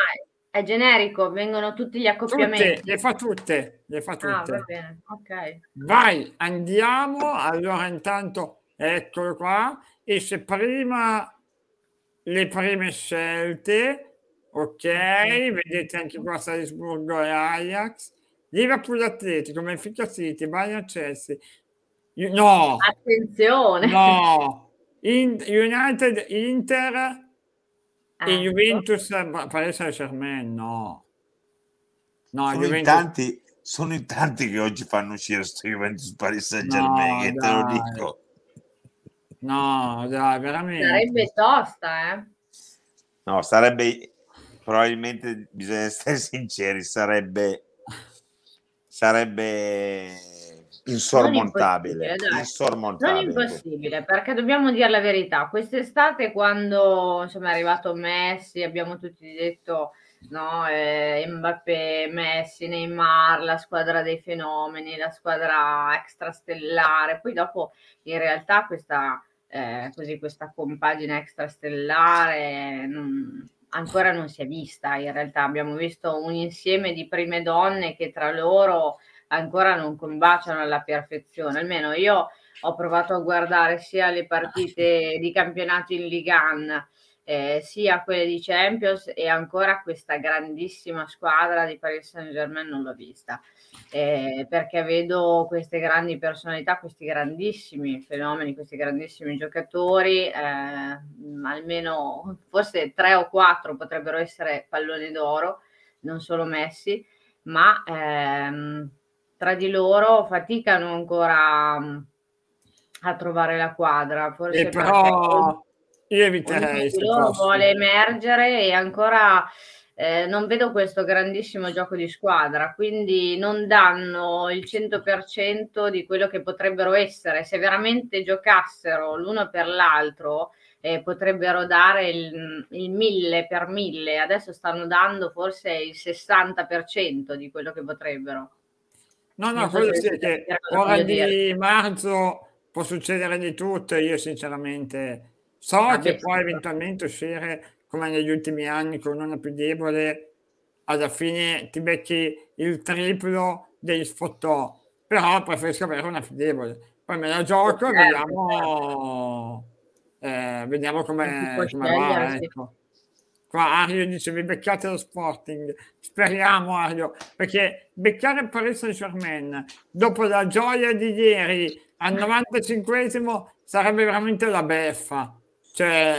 è generico, vengono tutti gli accoppiamenti. Tutte, le fa tutte, le fa tutte. Ah, va bene, ok. Vai, andiamo. Allora, intanto, eccolo qua. E se prima le prime scelte, ok, vedete anche qua Salisburgo e Ajax. Liverpool Atletico, Benfica City, Bayern Chelsea. No! Attenzione! No! In, United Inter e Ecco. Juventus Paris Saint Germain, no. No, sono, in Juventus... tanti, sono in tanti che oggi fanno uscire sto Juventus Paris Saint Germain, No, che te lo dico. No, dai, veramente. Sarebbe tosta, eh? No, sarebbe probabilmente bisogna [laughs] essere sinceri, sarebbe sarebbe insormontabile. Non insormontabile. impossibile, perché dobbiamo dire la verità. Quest'estate, quando insomma, è arrivato Messi, abbiamo tutti detto no, eh, Mbappé, Messi, Neymar, la squadra dei fenomeni, la squadra extrastellare. Poi dopo, in realtà, questa, eh, così, questa compagine extrastellare non- ancora non si è vista. In realtà abbiamo visto un insieme di prime donne che tra loro ancora non combaciano alla perfezione. Almeno io ho provato a guardare sia le partite di campionato in Ligan, eh, sia quelle di Champions e ancora questa grandissima squadra di Paris Saint-Germain non l'ho vista. Eh, perché vedo queste grandi personalità, questi grandissimi fenomeni, questi grandissimi giocatori, eh, almeno forse tre o quattro potrebbero essere palloni d'oro, non solo Messi, ma ehm, tra di loro faticano ancora mm, a trovare la quadra. Forse E perché però io eviterei posso. vuole emergere e ancora eh, non vedo questo grandissimo gioco di squadra, quindi non danno il 100% di quello che potrebbero essere. Se veramente giocassero l'uno per l'altro, eh, potrebbero dare il, il 1000 per 1000. Adesso stanno dando forse il 60% di quello che potrebbero. No, no, quello sì che ora di dire. marzo può succedere di tutto. Io sinceramente so Ah, che può sì. eventualmente uscire come negli ultimi anni con una più debole, alla fine ti becchi il triplo degli sfottò, però preferisco avere una più debole. Poi me la gioco e Certo, vediamo, eh, vediamo come, come va. Ecco. Qua Ario dice vi beccate lo Sporting, speriamo Ario, perché beccare il Paris Saint Germain dopo la gioia di ieri al 95esimo sarebbe veramente la beffa, cioè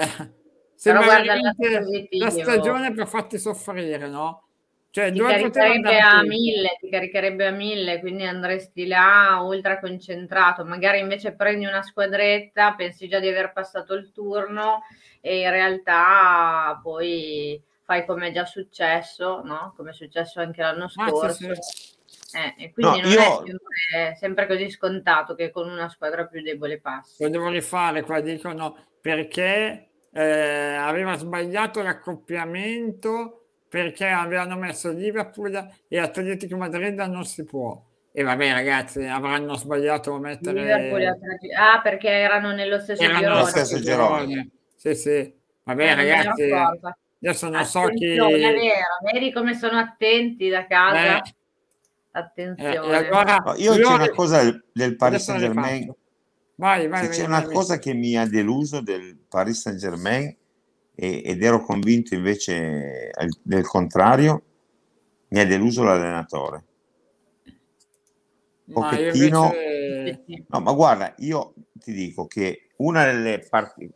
sembra guarda il lato veramente la stagione per farti soffrire, no? Cioè ti caricherebbe a mille, ti caricherebbe a mille, quindi andresti là ultra concentrato. Magari invece prendi una squadretta, pensi già di aver passato il turno e in realtà poi fai come è già successo, no? Come è successo anche l'anno Ah, sì, scorso. sì. Eh, e quindi No, non io- è sempre, sempre così scontato che con una squadra più debole passi. Lo devo rifare qua, dicono perché eh, aveva sbagliato l'accoppiamento perché avevano messo Liverpool e Atletico Madrid non si può. E vabbè ragazzi, avranno sbagliato a mettere... Liverpool e Atleti- Ah, perché erano nello stesso Erano girone. nello stesso girone. Sì, sì. Vabbè Eh, non ragazzi, adesso non so chi... È vero, vedi come sono attenti da casa? Eh, eh, Attenzione. e allora, No, io c'è loro- una cosa del, del Paris Saint Germain. Vai, vai, se vai, c'è vai, una vai. cosa che mi ha deluso del Paris Saint Germain ed ero convinto invece del contrario, mi ha deluso l'allenatore. Ma pochettino- invece... No, ma guarda, io ti dico che una delle parti,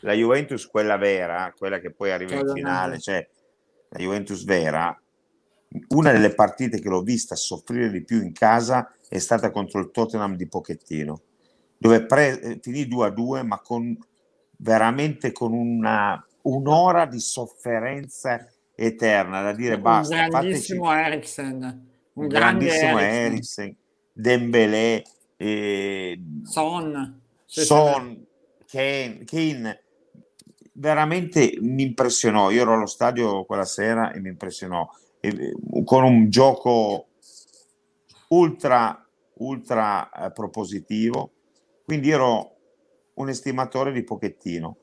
la Juventus, quella vera, quella che poi arriva in finale, cioè la Juventus vera, una delle partite che l'ho vista soffrire di più in casa è stata contro il Tottenham di Pochettino, dove pre- eh, finì 2 a 2, ma con veramente con una, un'ora di sofferenza eterna da dire un basta, fateci grandissimo Eriksen, un un grandissimo Eriksen, Dembélé, eh, Son, Son, Kane, Kane, veramente mi impressionò. Io ero allo stadio quella sera e mi impressionò. E, eh, con un gioco ultra, ultra eh, propositivo. Quindi ero un estimatore di Pochettino.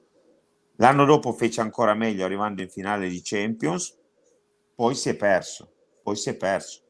L'anno dopo fece ancora meglio arrivando in finale di Champions, poi si è perso, poi si è perso.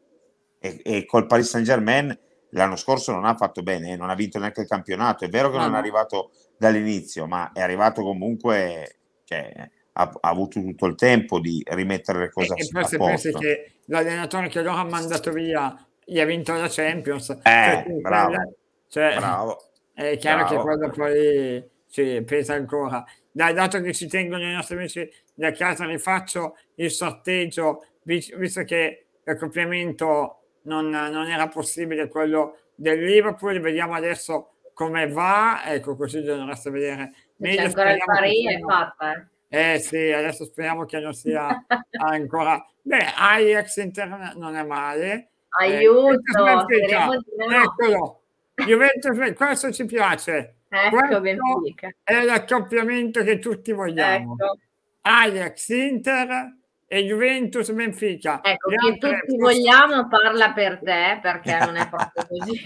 E, e col Paris Saint Germain l'anno scorso non ha fatto bene, eh, non ha vinto neanche il campionato. È vero che No, non no. è arrivato dall'inizio, ma è arrivato comunque, cioè, ha, ha avuto tutto il tempo di rimettere le cose E, e a, poi a se pensi posto. che l'allenatore che loro hanno mandato via gli ha vinto la Champions, Eh, cioè, bravo. quella- cioè, Bravo. È chiaro che Bravo. quello poi ci pesa ancora. Dai, dato che ci tengono i nostri amici da casa, rifaccio il sorteggio, vis- visto che l'accoppiamento non, non era possibile quello del Liverpool, vediamo adesso come va, ecco così dovreste vedere. Meglio c'è ancora il che pari è fatta. eh. eh sì, adesso speriamo che non sia ancora. Beh, Ajax Inter non è male. Eh, Aiuto, di no. Eccolo, Juventus, questo ci piace. Ecco, è l'accoppiamento che tutti vogliamo. Ecco, Ajax Inter e Juventus Benfica. ecco che tutti forse- vogliamo parla per te perché non è proprio [laughs] così.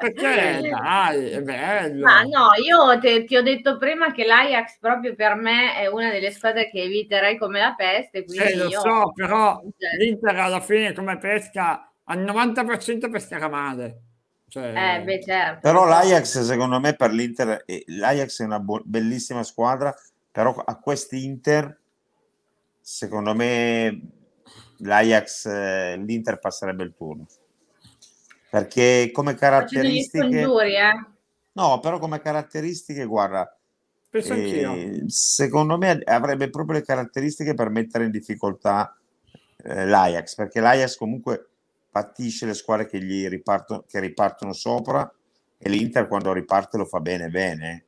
Perché dai, è bello. Ma no, io te- ti ho detto prima che l'Ajax proprio per me è una delle squadre che eviterei come la peste, quindi Eh, lo io- so, però Cioè, l'Inter alla fine come pesca al 90% pescherà male. Cioè, eh, beh, certo. Però so. l'Ajax, secondo me, per l'Inter, eh, l'Ajax è una bo- bellissima squadra, però a quest'Inter, secondo me, l'Ajax, eh, l'Inter passerebbe il turno. Perché come caratteristiche... scongiuri, eh. No, però come caratteristiche, guarda, penso anch'io. eh, secondo me avrebbe proprio le caratteristiche per mettere in difficoltà eh, l'Ajax, perché l'Ajax comunque patisce le squadre che gli ripartono, che ripartono sopra e l'Inter quando riparte lo fa bene bene.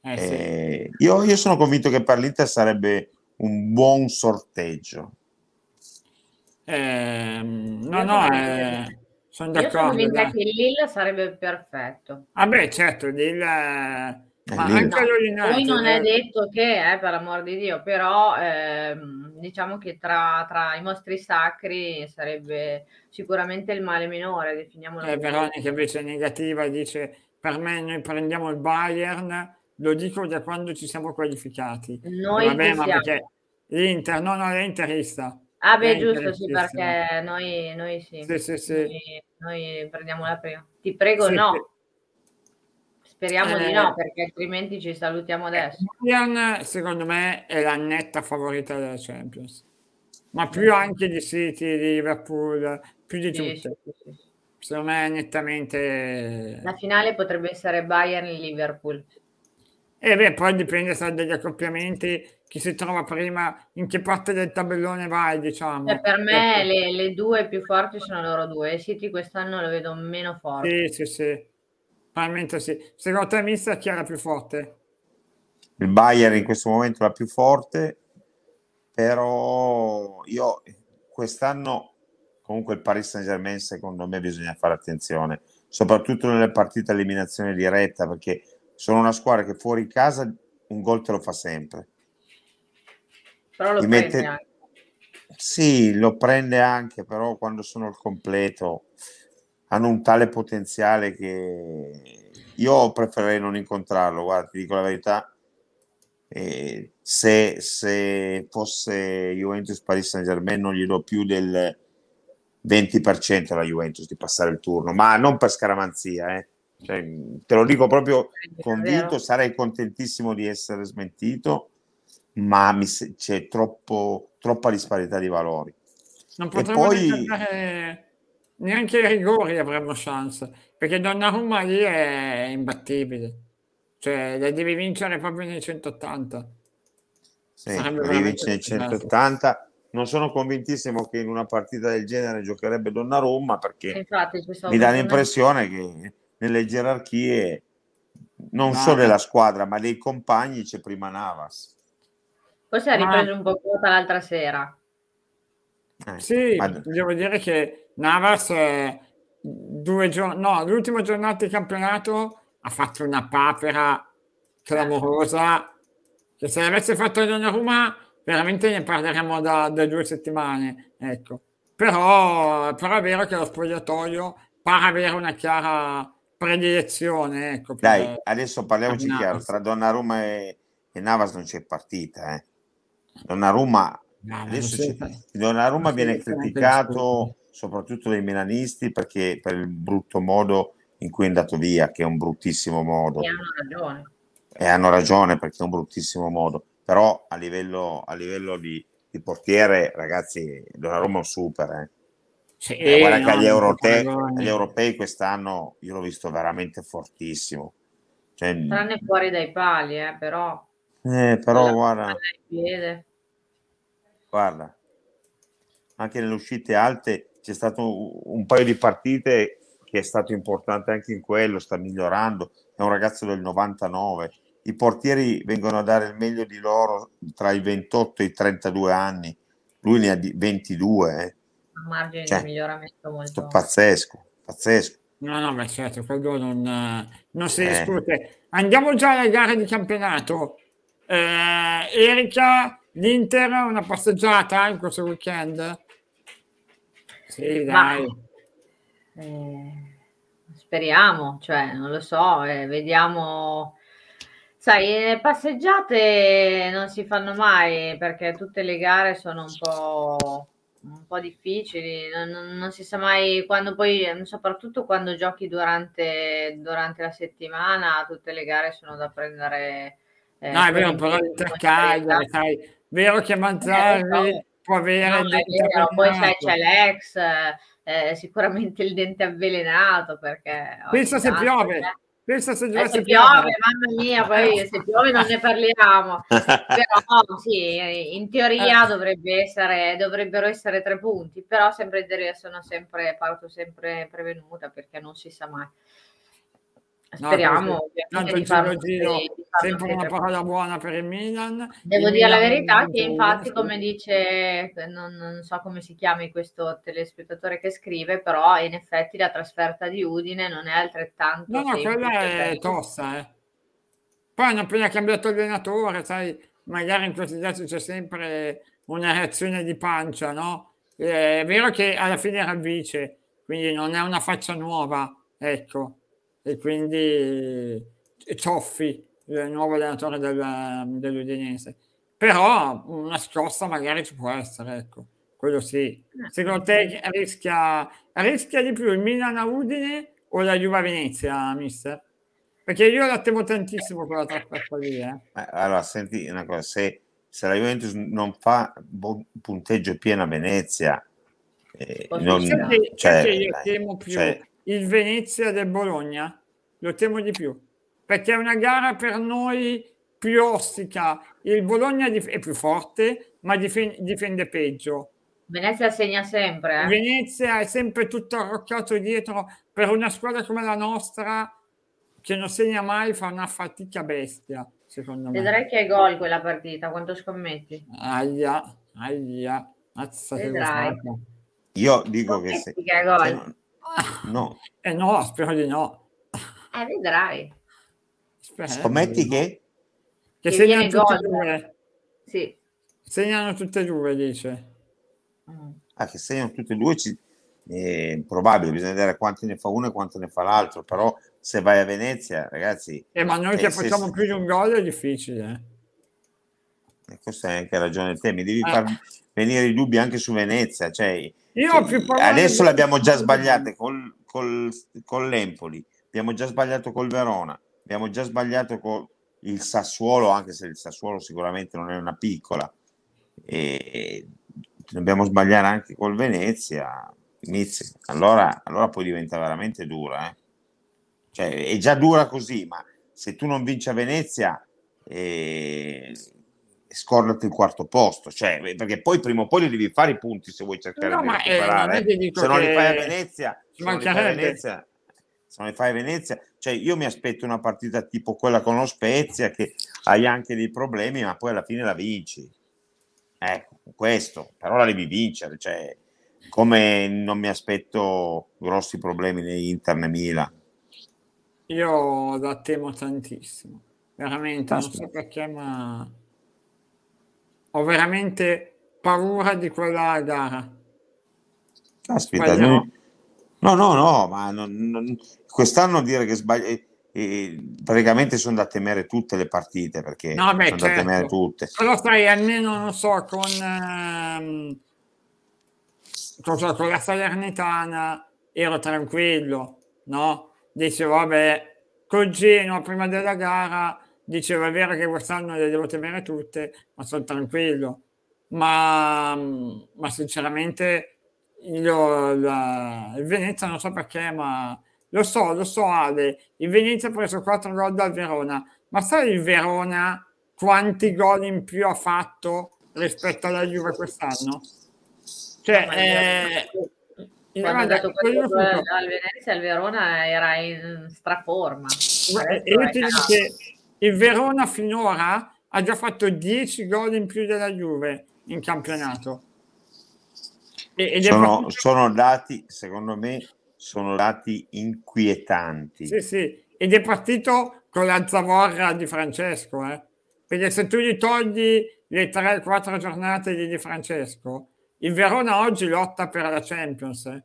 Eh, sì. Eh, io, io sono convinto che per l'Inter sarebbe un buon sorteggio. Ehm, no, no, sono- eh, sono Io sono d'accordo. convinta dai. che il Lille sarebbe perfetto. Ah beh, certo, il, eh, ma anche No, United. poi non è eh, detto che, eh, per l'amor di Dio, però ehm, diciamo che tra, tra i mostri sacri sarebbe sicuramente il male minore, definiamolo eh. Veronica invece è negativa, dice per me noi prendiamo il Bayern, lo dico da quando ci siamo qualificati. Noi Vabbè, ma siamo? perché l'Inter, no, no, è interista. Ah beh, È giusto, sì, perché noi, noi sì, Sì, sì, sì. Noi, noi prendiamo la prima. Ti prego, Sì, no, speriamo di Eh, no, perché altrimenti ci salutiamo adesso. Il Bayern, secondo me, è la netta favorita della Champions, ma più anche di City, di Liverpool, più di Sì, tutte. sì, sì. Secondo me è nettamente... La finale potrebbe essere Bayern-Liverpool. E beh, poi dipende sai, dagli accoppiamenti, chi si trova prima, in che parte del tabellone vai, diciamo. Cioè, per me Ecco. le, le due più forti sono loro due. City quest'anno lo vedo meno forte. Sì, sì, sì. Probabilmente sì. Secondo te, mister, chi è la più forte? Il Bayern in questo momento è la più forte, però io quest'anno comunque il Paris Saint-Germain secondo me bisogna fare attenzione, soprattutto nelle partite a eliminazione diretta, perché sono una squadra che fuori casa un gol te lo fa sempre. Però lo Ti prende mette- anche. Sì, lo prende anche, però quando sono al completo hanno un tale potenziale che io preferirei non incontrarlo. Guarda, ti dico la verità, eh, se, se fosse Juventus Paris Saint Germain non gli do più del 20% alla Juventus di passare il turno, ma non per scaramanzia, eh. Cioè, te lo dico proprio convinto, sarei contentissimo di essere smentito, ma mi c'è troppo, troppa disparità di valori. Non potremmo poi- andare- neanche ai rigori avremmo chance, perché Donnarumma lì è imbattibile. Cioè, la devi vincere proprio nei 180. Sì, devi vincere complicato. 180. Non sono convintissimo che in una partita del genere giocherebbe Donnarumma perché Infatti, ci stavo mi dà l'impressione che nelle gerarchie non Ma- solo della squadra ma dei compagni c'è prima Navas. Forse ha Ma- ripreso un po' quota l'altra sera. Eh, Sì, ma- devo dire che Navas due giorni, no, l'ultima giornata di campionato ha fatto una papera clamorosa che se l'avesse fatto Donnarumma veramente ne parleremo da, da due settimane, ecco. Però, però è vero che lo spogliatoio pare avere una chiara predilezione, ecco. Dai, adesso parliamoci chiaro, tra Donnarumma e, e Navas non c'è partita. Eh. Donnarumma, adesso sei- Donnarumma viene criticato soprattutto dai milanisti perché per il brutto modo in cui è andato via, che è un bruttissimo modo. E hanno ragione. E hanno ragione perché è un bruttissimo modo. Però a livello, a livello di, di portiere, ragazzi, Donnarumma è un super. Eh. Sì, Eh, guarda no, che agli, europei, agli europei quest'anno io l'ho visto veramente fortissimo. Cioè, Tranne fuori dai pali, eh, però. eh, però guarda. Guarda, anche nelle uscite alte c'è stato un, un paio di partite che è stato importante anche in quello, sta migliorando. È un ragazzo del 99. I portieri vengono a dare il meglio di loro tra i 28 e i 32 anni. Lui ne ha di 22, eh. Un margine Cioè, di miglioramento molto. pazzesco, pazzesco. No, no, ma certo, quello non, non si Eh. discute. Andiamo già alle gare di campionato. Eh, Erika, l'Inter una passeggiata in questo weekend? Sì, Ma- dai. Eh, speriamo, cioè, non lo so, eh, vediamo. Sai, le passeggiate non si fanno mai perché tutte le gare sono un po', un po' difficili, non, non- non si sa mai quando poi, eh, soprattutto quando giochi durante, durante la settimana, tutte le gare sono da prendere. eh, No, è vero, però l'Intercagliari, serietà. sai, vero che Manzarri Eh, può avere No, vero, poi sai c'è l'ex, eh, sicuramente il dente avvelenato perché Pensa se piove, eh. pensa se Eh, se piove, mamma mia, poi [laughs] se piove non ne parliamo. Però sì, in teoria Eh. dovrebbe essere, dovrebbero essere tre punti, però sempre in teoria sono sempre, parto sempre prevenuta perché non si sa mai. No, Speriamo ovviamente tanto di farlo Giro sempre una parola buona per il Milan. Devo Il dire la Milan verità ha che infatti, come dice, non, non so come si chiami questo telespettatore che scrive, però in effetti la trasferta di Udine non è altrettanto No, no, quella è tosta, eh. Poi hanno appena cambiato allenatore, sai, magari in questi casi c'è sempre una reazione di pancia, no? Eh, È vero che alla fine era il vice, quindi non è una faccia nuova, ecco. E quindi eh, Cioffi, il nuovo allenatore del- dell'Udinese. Però una scossa magari ci può essere, ecco. Quello sì. Secondo te rischia, rischia di più il Milan a Udine o la Juve a Venezia, mister? Perché io la temo tantissimo quella trasferta lì, eh. Eh, Allora, senti una cosa, se, se la Juventus non fa buon punteggio pieno a Venezia, eh, non, cioè, io temo più cioè, il Venezia del Bologna, lo temo di più, perché è una gara per noi più ostica. Il Bologna è più forte, ma difen- difende peggio. Venezia segna sempre, eh. Venezia è sempre tutto arroccato dietro per una squadra come la nostra che non segna mai fa una fatica bestia, secondo me. Vedrai che è gol quella partita, quanto scommetti? Aia, aia, mazza che Vedrai. io dico che se, Scommetti che è gol. se non- no, Eh no, spero di no. Eh, vedrai. Spero scommetti che Che Che segnano tutte e gol. due. Sì. Segnano tutte e due, dice. Mm. ah, che segnano tutti e due ci, è probabile, bisogna vedere quanti ne fa uno e quanto ne fa l'altro, però se vai a Venezia, ragazzi, Eh, ma noi Eh, che se- facciamo più di un gol è difficile. E questo hai anche ragione te, mi devi Eh. far venire i dubbi anche su Venezia, cioè, Io cioè, adesso di- le abbiamo già sbagliate col, col, con l'Empoli, abbiamo già sbagliato col Verona, abbiamo già sbagliato con il Sassuolo, anche se il Sassuolo sicuramente non è una piccola, e dobbiamo sbagliare anche col Venezia, inizia. Allora, allora poi diventa veramente dura, eh. Cioè, è già dura così, ma se tu non vinci a Venezia, eh, scordati il quarto posto, cioè, perché poi prima o poi li devi fare i punti se vuoi cercare No, di eh, recuperare. dico se non li fai a Venezia, se non li fai a. Venezia, se non li fai a Venezia, cioè io mi aspetto una partita tipo quella con lo Spezia che hai anche dei problemi, ma poi alla fine la vinci. Ecco, questo, però la devi vincere, cioè, come non mi aspetto grossi problemi né Inter né Milan. Io la temo tantissimo. Veramente, non so perché, ma ho veramente paura di quella gara. Noi- no, no, no, ma non- non- quest'anno dire che sbagli, eh, praticamente sono da temere tutte le partite perché No, beh, sono da temere certo. tutte. Però sai, almeno non so, con, ehm, cosa- con la Salernitana ero tranquillo, no? Dicevo, vabbè, col Genoa prima della gara dicevo, è vero che quest'anno le devo temere tutte, ma sono tranquillo. Ma, ma sinceramente io la- il Venezia non so perché, ma lo so, lo so Ale, il Venezia ha preso 4 gol dal Verona, ma sai il Verona quanti gol in più ha fatto rispetto alla Juve quest'anno? Cioè, Ma eh, Quando guarda, dato quello al Venezia, il Verona era in straforma. Adesso io è ti dico che il Verona finora ha già fatto 10 gol in più della Juve in campionato. E- Sono, partito- sono dati, secondo me, sono dati inquietanti. Sì, sì, ed è partito con la zavorra di Francesco, eh. Perché se tu gli togli le 3-4 giornate di Di Francesco, il Verona oggi lotta per la Champions. eh.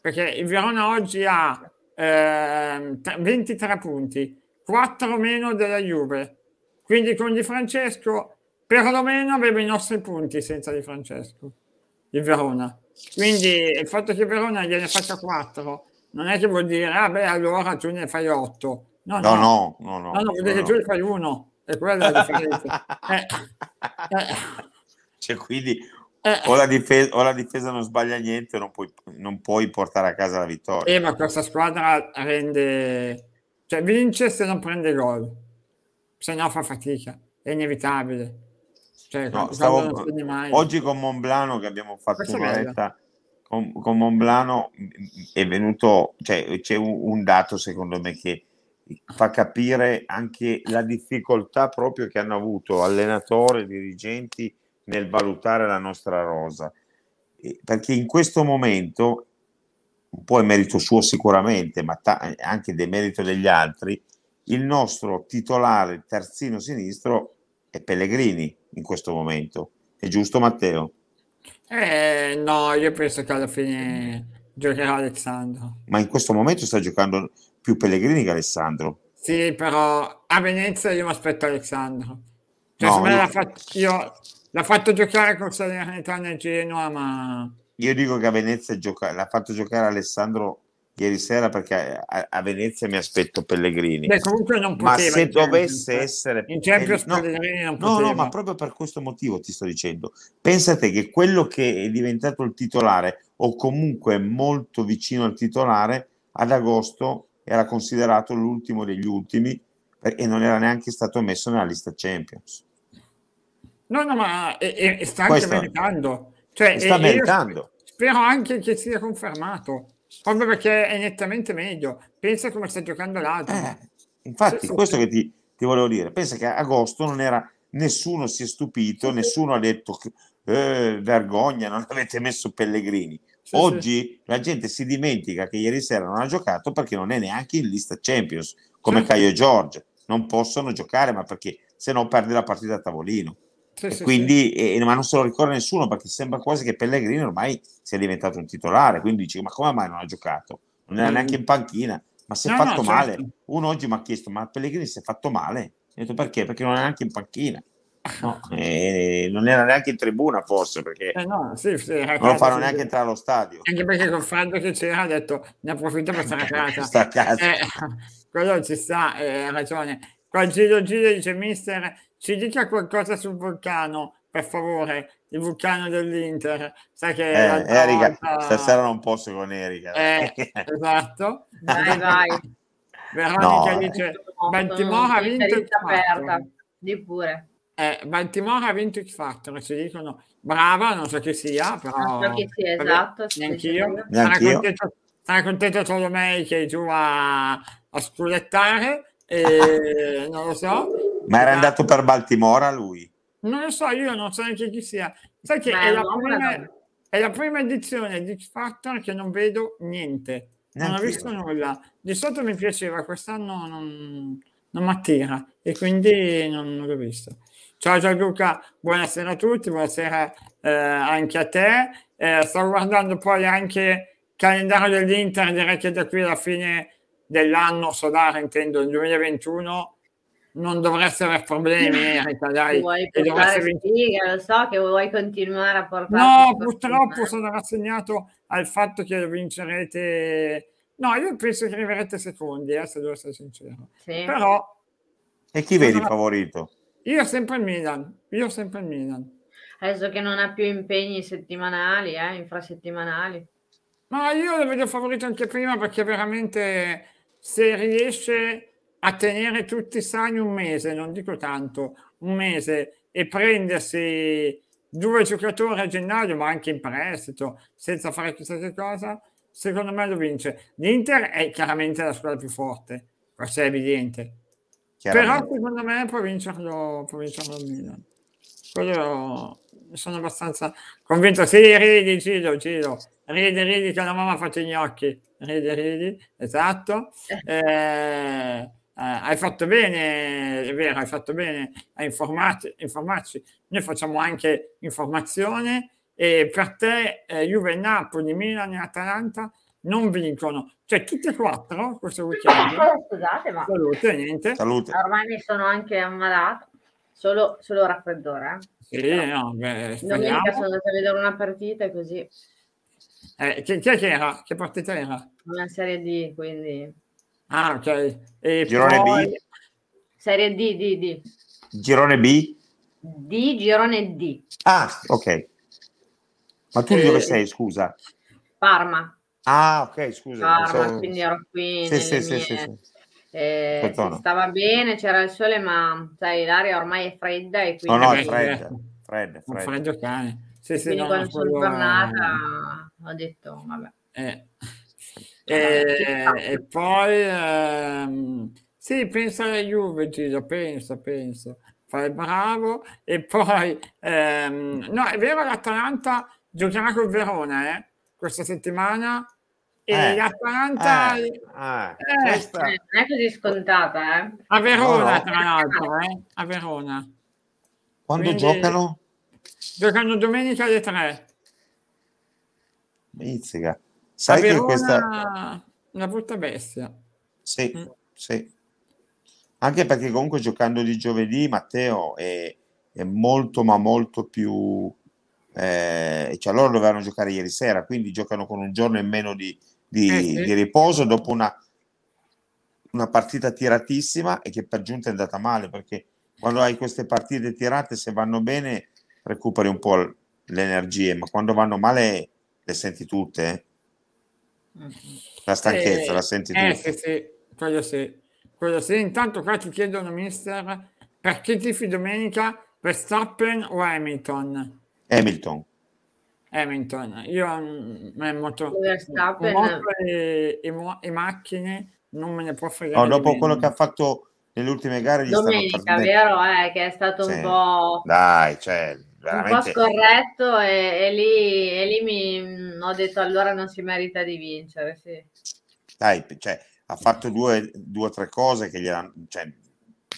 Perché il Verona oggi ha tre- 23 punti, 4 meno della Juve. Quindi con Di Francesco perlomeno aveva i nostri punti senza Di Francesco, il Verona. Quindi il fatto che Verona gliene faccia 4 non è che vuol dire, ah beh, allora tu ne fai 8. No, No, no, no, no, no. no, vuol dire no, che tu ne fai uno. E quella è la differenza. [laughs] Eh, eh, Cioè, quindi eh. o la, difesa, o la difesa non sbaglia niente, non puoi, non puoi portare a casa la vittoria. Eh, ma questa squadra rende... Cioè, vince se non prende gol. Se no fa fatica. È inevitabile. Cioè, No, stavo-. Oggi con Monblano che abbiamo fatto Questa un'oretta con, con Monblano è venuto, cioè c'è un, un dato secondo me che fa capire anche la difficoltà proprio che hanno avuto allenatori e dirigenti nel valutare la nostra rosa. Perché in questo momento, un po' è merito suo sicuramente, ma ta- anche del merito degli altri, il nostro titolare terzino sinistro è Pellegrini in questo momento. È giusto Matteo? Eh, no, io penso che alla fine giocherà Alessandro. Ma in questo momento sta giocando più Pellegrini che Alessandro. Sì, però a Venezia io mi aspetto Alessandro. Cioè, No, io- l'ha fatto, io- l'ha fatto giocare con Salernitana e Genoa, ma... Io dico che a Venezia gioca- l'ha fatto giocare Alessandro ieri sera perché a, a Venezia mi aspetto Pellegrini. Beh, comunque non Ma se in dovesse eh. essere In Champions no, non no, no, ma proprio per questo motivo ti sto dicendo. Pensate che quello che è diventato il titolare o comunque molto vicino al titolare ad agosto era considerato l'ultimo degli ultimi eh, e non era neanche stato messo nella lista Champions. No, no, ma e, e- e sta anche Questo- meritando. Cioè, sta e- e io meritando. Spero anche che sia confermato, proprio perché è nettamente meglio. Pensa come sta giocando l'altro. Eh, infatti, Sì, sì, questo sì. che ti, ti volevo dire. Pensa che a agosto non era nessuno si è stupito, nessuno ha detto "Eh, vergogna, non avete messo Pellegrini. Sì, Oggi la gente si dimentica che ieri sera non ha giocato perché non è neanche in lista Champions, come. Caio e Giorgio. Non possono giocare, ma perché se no perde la partita a tavolino. Sì, E sì, quindi, eh, ma non se lo ricorda nessuno perché sembra quasi che Pellegrini ormai sia diventato un titolare. Quindi dici: Ma come mai non ha giocato? Non era Mm. neanche in panchina, ma si è No, no, fatto certo. male. Uno oggi mi ha chiesto: Ma Pellegrini si è fatto male? Ho detto perché? Perché non è neanche in panchina. No, [laughs] eh, non era neanche in tribuna, forse perché sì. Eh, no, sì, sì, a non lo casa, fanno sì, neanche sì. entrare allo stadio. Anche perché col freddo che c'era ha detto ne approfitto per stare a [laughs] casa. Sta a casa. Eh, [laughs] quello ci sta, eh, ha ragione. Qua Giro Giro dice, mister, ci dica qualcosa sul vulcano, per favore, il vulcano dell'Inter. Sai che Eh, Erika, volta- stasera non posso con Erika. Eh, [laughs] esatto. Vai, vai. [laughs] Veronica No. dice, Sono- Baltimora ha vinto il aperta. Factor. Di pure. Eh, Baltimora ha vinto X Factor, ci dicono brava, non so chi sia, però... Non so chi sia, vabbè, esatto, Neanch'io. Sarà Neanch'io. contento, sarà contento Tolomei che è giù a, a sculettare, e [laughs] non lo so. Ma era andato per Baltimora lui? Non lo so, io non so neanche chi sia. Sai che è è la, prima, è la prima edizione di X Factor che non vedo niente. Non ho visto nulla. Di solito mi piaceva, quest'anno non, non mi attira e quindi non, non l'ho visto. Ciao Gianluca, buonasera a tutti, buonasera eh, anche a te. Eh, sto guardando poi anche il calendario dell'Inter, direi che da qui alla fine dell'anno solare, intendo il 2021, non dovreste avere problemi, [laughs] Erika, dai. Vuoi e portare vincere. sfiga, lo so che vuoi continuare a portare. No, purtroppo sono rassegnato al fatto che vincerete. No, io penso che arriverete secondi, eh, se devo essere sincero. Sì. Però E chi vedi Sono- favorito? io sempre il Milan, io sempre il Milan. Adesso che non ha più impegni settimanali, eh, infrasettimanali. Ma io lo vedo favorito anche prima perché veramente se riesce a tenere tutti sani un mese, non dico tanto, un mese e prendersi due giocatori a gennaio, ma anche in prestito, senza fare chissà che cosa, secondo me lo vince. L'Inter è chiaramente la squadra più forte, questo è evidente. Però secondo me può vincerlo, può vincerlo il Milan. Quello sono abbastanza convinto. Sì, ridi, Gilo, Gilo. Ridi, ridi che la mamma ha fatto i gnocchi. Ridi, ridi, esatto. Eh, [laughs] hai fatto bene, è vero, hai fatto bene a informarci. Noi facciamo anche informazione e per te eh, Juve, Napoli, Milan e Atalanta non vincono. Cioè tutte e quattro questo weekend. Scusate, ma Salute, niente. Salute. ormai mi sono anche ammalata. Solo, solo raffreddore. Eh. Sì, no, beh, Domenica sono andata a vedere una partita e così, Eh, chi, chi era? Che partita era? una serie D, quindi Ah, ok. E Girone poi- B? serie D, D, D. Girone B? D, girone D. Ah, ok. Ma tu Eh, dove sei, scusa? Parma, Ah, ok, scusa. Parma, pensavo- quindi ero qui Sì, sì, mie... sì, sì. eh, stava bene, c'era il sole, ma sai, l'aria ormai è fredda e No, quindi, no, Eh, è fredda. Fredda, Un fredda. freddo cane. Sì, sì, quindi no, quando sono quello- tornata ho detto, vabbè. Eh. Vabbè, E, e poi ehm, sì, pensa alla Juve, Gino, pensa, pensa. Fai bravo. E poi, ehm, no, è vero, l'Atalanta giocherà col Verona, eh, questa settimana. E Eh, l'Atalanta Eh, Eh, questa- Eh, non è così scontata, eh. a Verona, tra l'altro, eh, a Verona. Quando quindi- giocano? Giocano domenica alle 3. Mizzica. Sai che questa... una brutta bestia. Sì, Mm. sì. Anche perché comunque giocando di giovedì, Matteo è, è molto, ma molto più... Eh, cioè loro dovevano giocare ieri sera, quindi giocano con un giorno in meno di, di- Eh, sì. di riposo dopo una, una partita tiratissima e che per giunta è andata male, perché quando hai queste partite tirate, se vanno bene, recuperi un po' le energie, ma quando vanno male le senti tutte, eh. La stanchezza Eh, la senti eh, tutte. sì, sì, quello sì. Quello sì. Intanto qua ti chiedono, mister, perché tifi domenica Verstappen o Hamilton? Hamilton. Hamilton. Io mm, me molto... Verstappen- moto e, e e macchine non me ne può fregare No, di dopo meno. quello che ha fatto nelle ultime gare Domenica, vero? Eh, che è stato Sì. un po', Dai, cioè, un po' veramente scorretto e, e lì, e lì mi mm, ho detto allora non si merita di vincere, sì. dai, cioè, ha fatto due o tre cose che gli hanno cioè,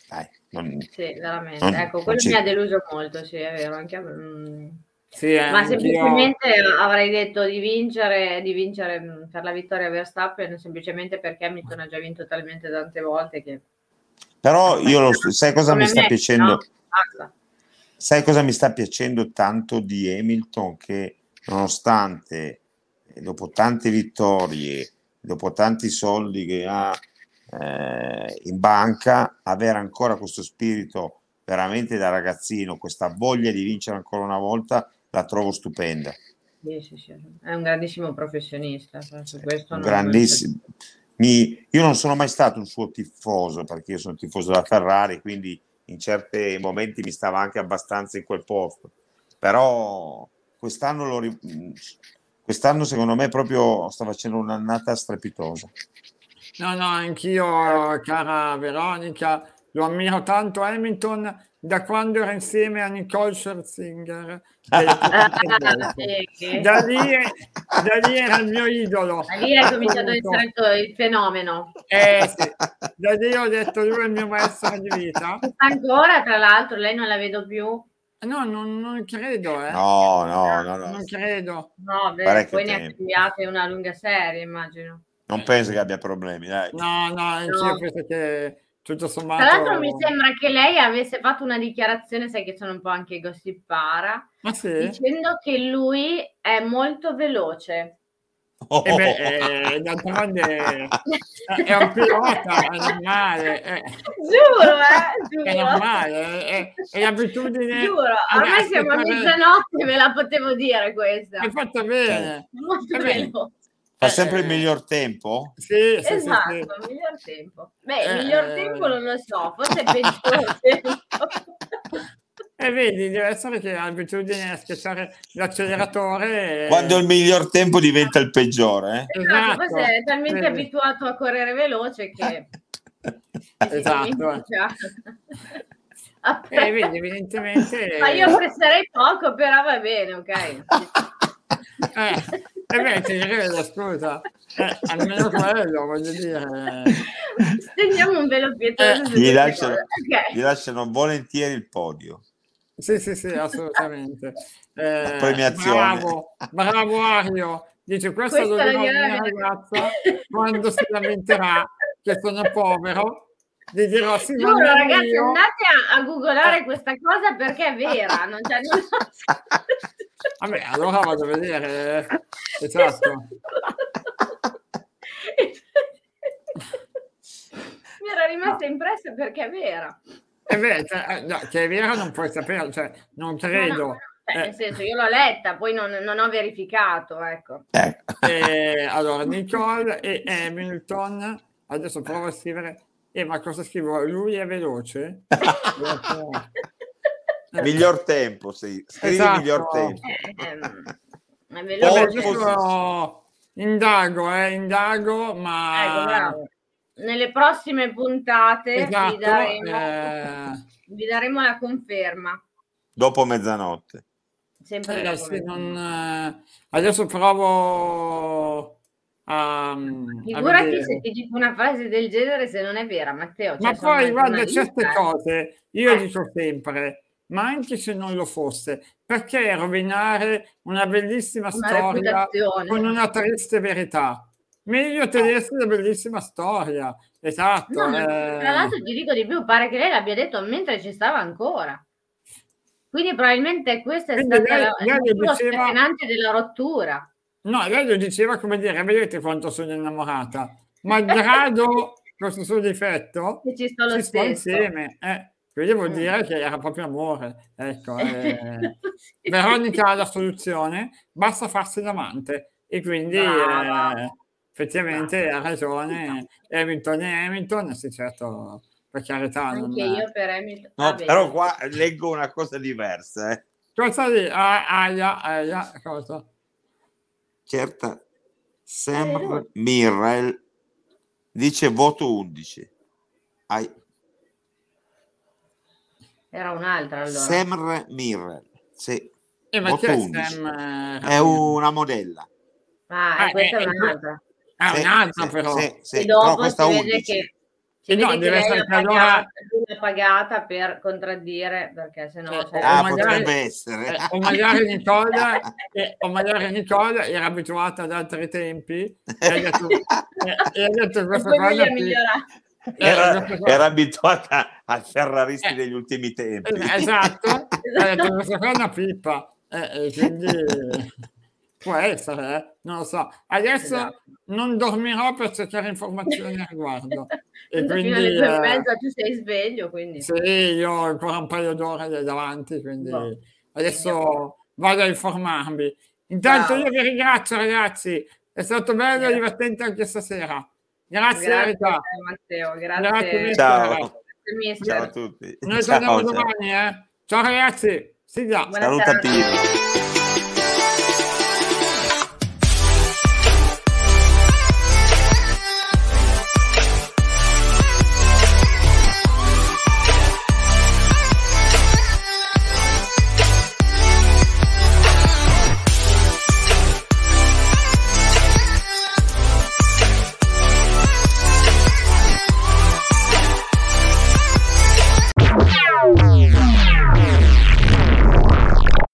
dai, non- Sì, veramente. Non- ecco, quello mi ha deluso molto, sì, è vero. Anche, a me, mm. Sì, eh, Ma semplicemente avrei detto di vincere, di vincere mm, per la vittoria Verstappen semplicemente perché Hamilton ha già vinto talmente tante volte che però io lo, [laughs] sai cosa come mi sta me, piacendo? no? Sai cosa mi sta piacendo tanto di Hamilton? Che nonostante eh, dopo tante vittorie, dopo tanti soldi che ha eh, in banca, avere ancora questo spirito veramente da ragazzino, questa voglia di vincere ancora una volta, la trovo stupenda. Sì, sì, sì. È un grandissimo professionista. cioè, su questo Un grandissimo. Mi- io non sono mai stato un suo tifoso perché io sono tifoso della Ferrari, quindi in certi momenti mi stava anche abbastanza in quel posto. Però quest'anno, lo quest'anno secondo me proprio sta facendo un'annata strepitosa. No, no, anch'io, cara Veronica, lo ammiro tanto Hamilton da quando era insieme a Nicole Scherzinger. Ah, da, lì, da lì era il mio idolo. Da lì è cominciato a essere il- fenomeno. Eh, sì. Da lì ho detto lui è il mio maestro di vita. Ancora, tra l'altro, lei non la vedo più. No, non, non credo, eh. No, no, no, no. Non credo. No, beh, poi ne ha cambiate una lunga serie, immagino. Non penso che abbia problemi, dai. No, no, anch'io No. penso che tutto sommato... Tra l'altro mi sembra che lei avesse fatto una dichiarazione, sai che sono un po' anche gossipara, Ma sì? dicendo che lui è molto veloce. Oh, E beh, eh, d'altronde è, è un pilota, è normale, è, Giuro, eh, è giuro. normale, è, è l'abitudine... Giuro, ormai siamo a mezzanotte, me la potevo dire questa. Hai fatto bene. Molto Eh beh, veloce. Fa sempre il Eh, miglior tempo? Sì, sì, sì, Esatto, sì. miglior tempo. Beh, Eh, miglior tempo non lo so, forse è peggior tempo. [laughs] E vedi, deve essere che ha l'abitudine a schiacciare l'acceleratore. e- Quando il miglior tempo diventa il peggiore, eh? Esatto, Esatto. forse è talmente Sì. abituato a correre veloce che... [laughs] Esatto. [laughs] Eh, vedi, evidentemente... Ma io presserei poco, però va bene, ok. Eh, e beh, ti credo, scusa. Eh, almeno quello, voglio dire. Stendiamo un velo pietoso Eh, Gli lasciano, cose. Ok. gli lasciano volentieri il podio. Sì, sì, sì, assolutamente. Eh, Premiazione. Bravo, bravo Ario. Dice, questo lo Questa la dirò alla dirà mia ragazza quando si lamenterà che sono povero. Gli dirò, sì, ma Giuro, ragazzi, io- andate a, a Eh. googolare questa cosa perché è vera. Non c'è [laughs] non... Vabbè, allora vado a vedere. [laughs] Esatto. Mi era rimasta impressa perché è vera. E beh, cioè, eh, no, che è vero non puoi sapere, cioè, non credo. No, no, cioè, Eh, Nel senso, io l'ho letta, poi non, non ho verificato, ecco. Ecco. Eh, allora, Nicole e Hamilton, adesso provo a scrivere, eh, ma cosa scrivo? Lui è veloce? [laughs] Eh, Miglior tempo, sì. Scrivi Esatto. miglior tempo. Eh, è vabbè, indago, eh, indago, Ecco, ma... bravo. Nelle prossime puntate Esatto, vi, daremo, eh, vi daremo la conferma. Dopo mezzanotte. Sempre eh, dopo sì, mezzanotte. non, eh, adesso provo a, a Figurati se ti dico una frase del genere se non è vera, Matteo. Ma cioè, sono poi guarda, certe eh. cose io Eh. dico sempre, ma anche se non lo fosse, perché rovinare una bellissima Una storia con una triste verità? Meglio tenersi la bellissima storia, esatto. No, eh. tra l'altro ti dico di più, pare che lei l'abbia detto mentre ci stava ancora. Quindi probabilmente questa è stata lei- la, lei il diceva- della rottura. No, lei lo diceva come dire, vedete quanto sono innamorata, malgrado [laughs] questo suo difetto, Che ci sto ci sto insieme. Eh, quindi vuol dire che era proprio amore. Ecco, [laughs] eh. Sì. Veronica ha la soluzione, basta farsi l'amante e quindi eh, effettivamente ha ragione Hamilton e Hamilton, sì certo, per carità. non- Anche io per Hamilton. No, però qua leggo una cosa diversa. Eh. Cosa lì? Ah, aia, aia, cosa? Certa Sam. Mirrell dice voto 11. Ai- Era un'altra allora. Sam Mirrell, sì, Eh, ma è 11. Sam? eh, è una modella. Ah, Ah, questa eh, è un'altra. Ah, Sì, un'altra sì, però. sì, sì, e dopo questa si vede 11. che, si Eh no, vede che deve lei essere che allora- pagata, pagata per contraddire, perché sennò... Eh, cioè, Ah, magari- potrebbe essere. Eh, o magari Nicole, [laughs] eh, o magari Nicole era abituata ad altri tempi e ha detto, [laughs] eh, e ha detto e questa cosa è qui. Eh, Era, era abituata ai ferraristi Eh. degli ultimi tempi. Eh, esatto, ha detto questa qua è una pippa, eh, e quindi può essere, eh, non lo so. Adesso Esatto. non dormirò per cercare informazioni a riguardo. [laughs] E quindi, fino alle due e eh, mezza tu sei sveglio, quindi... Sì, io ho ancora un paio d'ore davanti, quindi Boh. adesso vado a informarmi. Intanto Bravo. io vi ringrazio ragazzi, è stato bello e divertente anche stasera. Grazie, Grazie a Matteo, Grazie, grazie. Ciao. Ciao a tutti. Noi Ciao, torniamo ciao. domani, eh. Ciao ragazzi. Buona Saluta serata. Pino.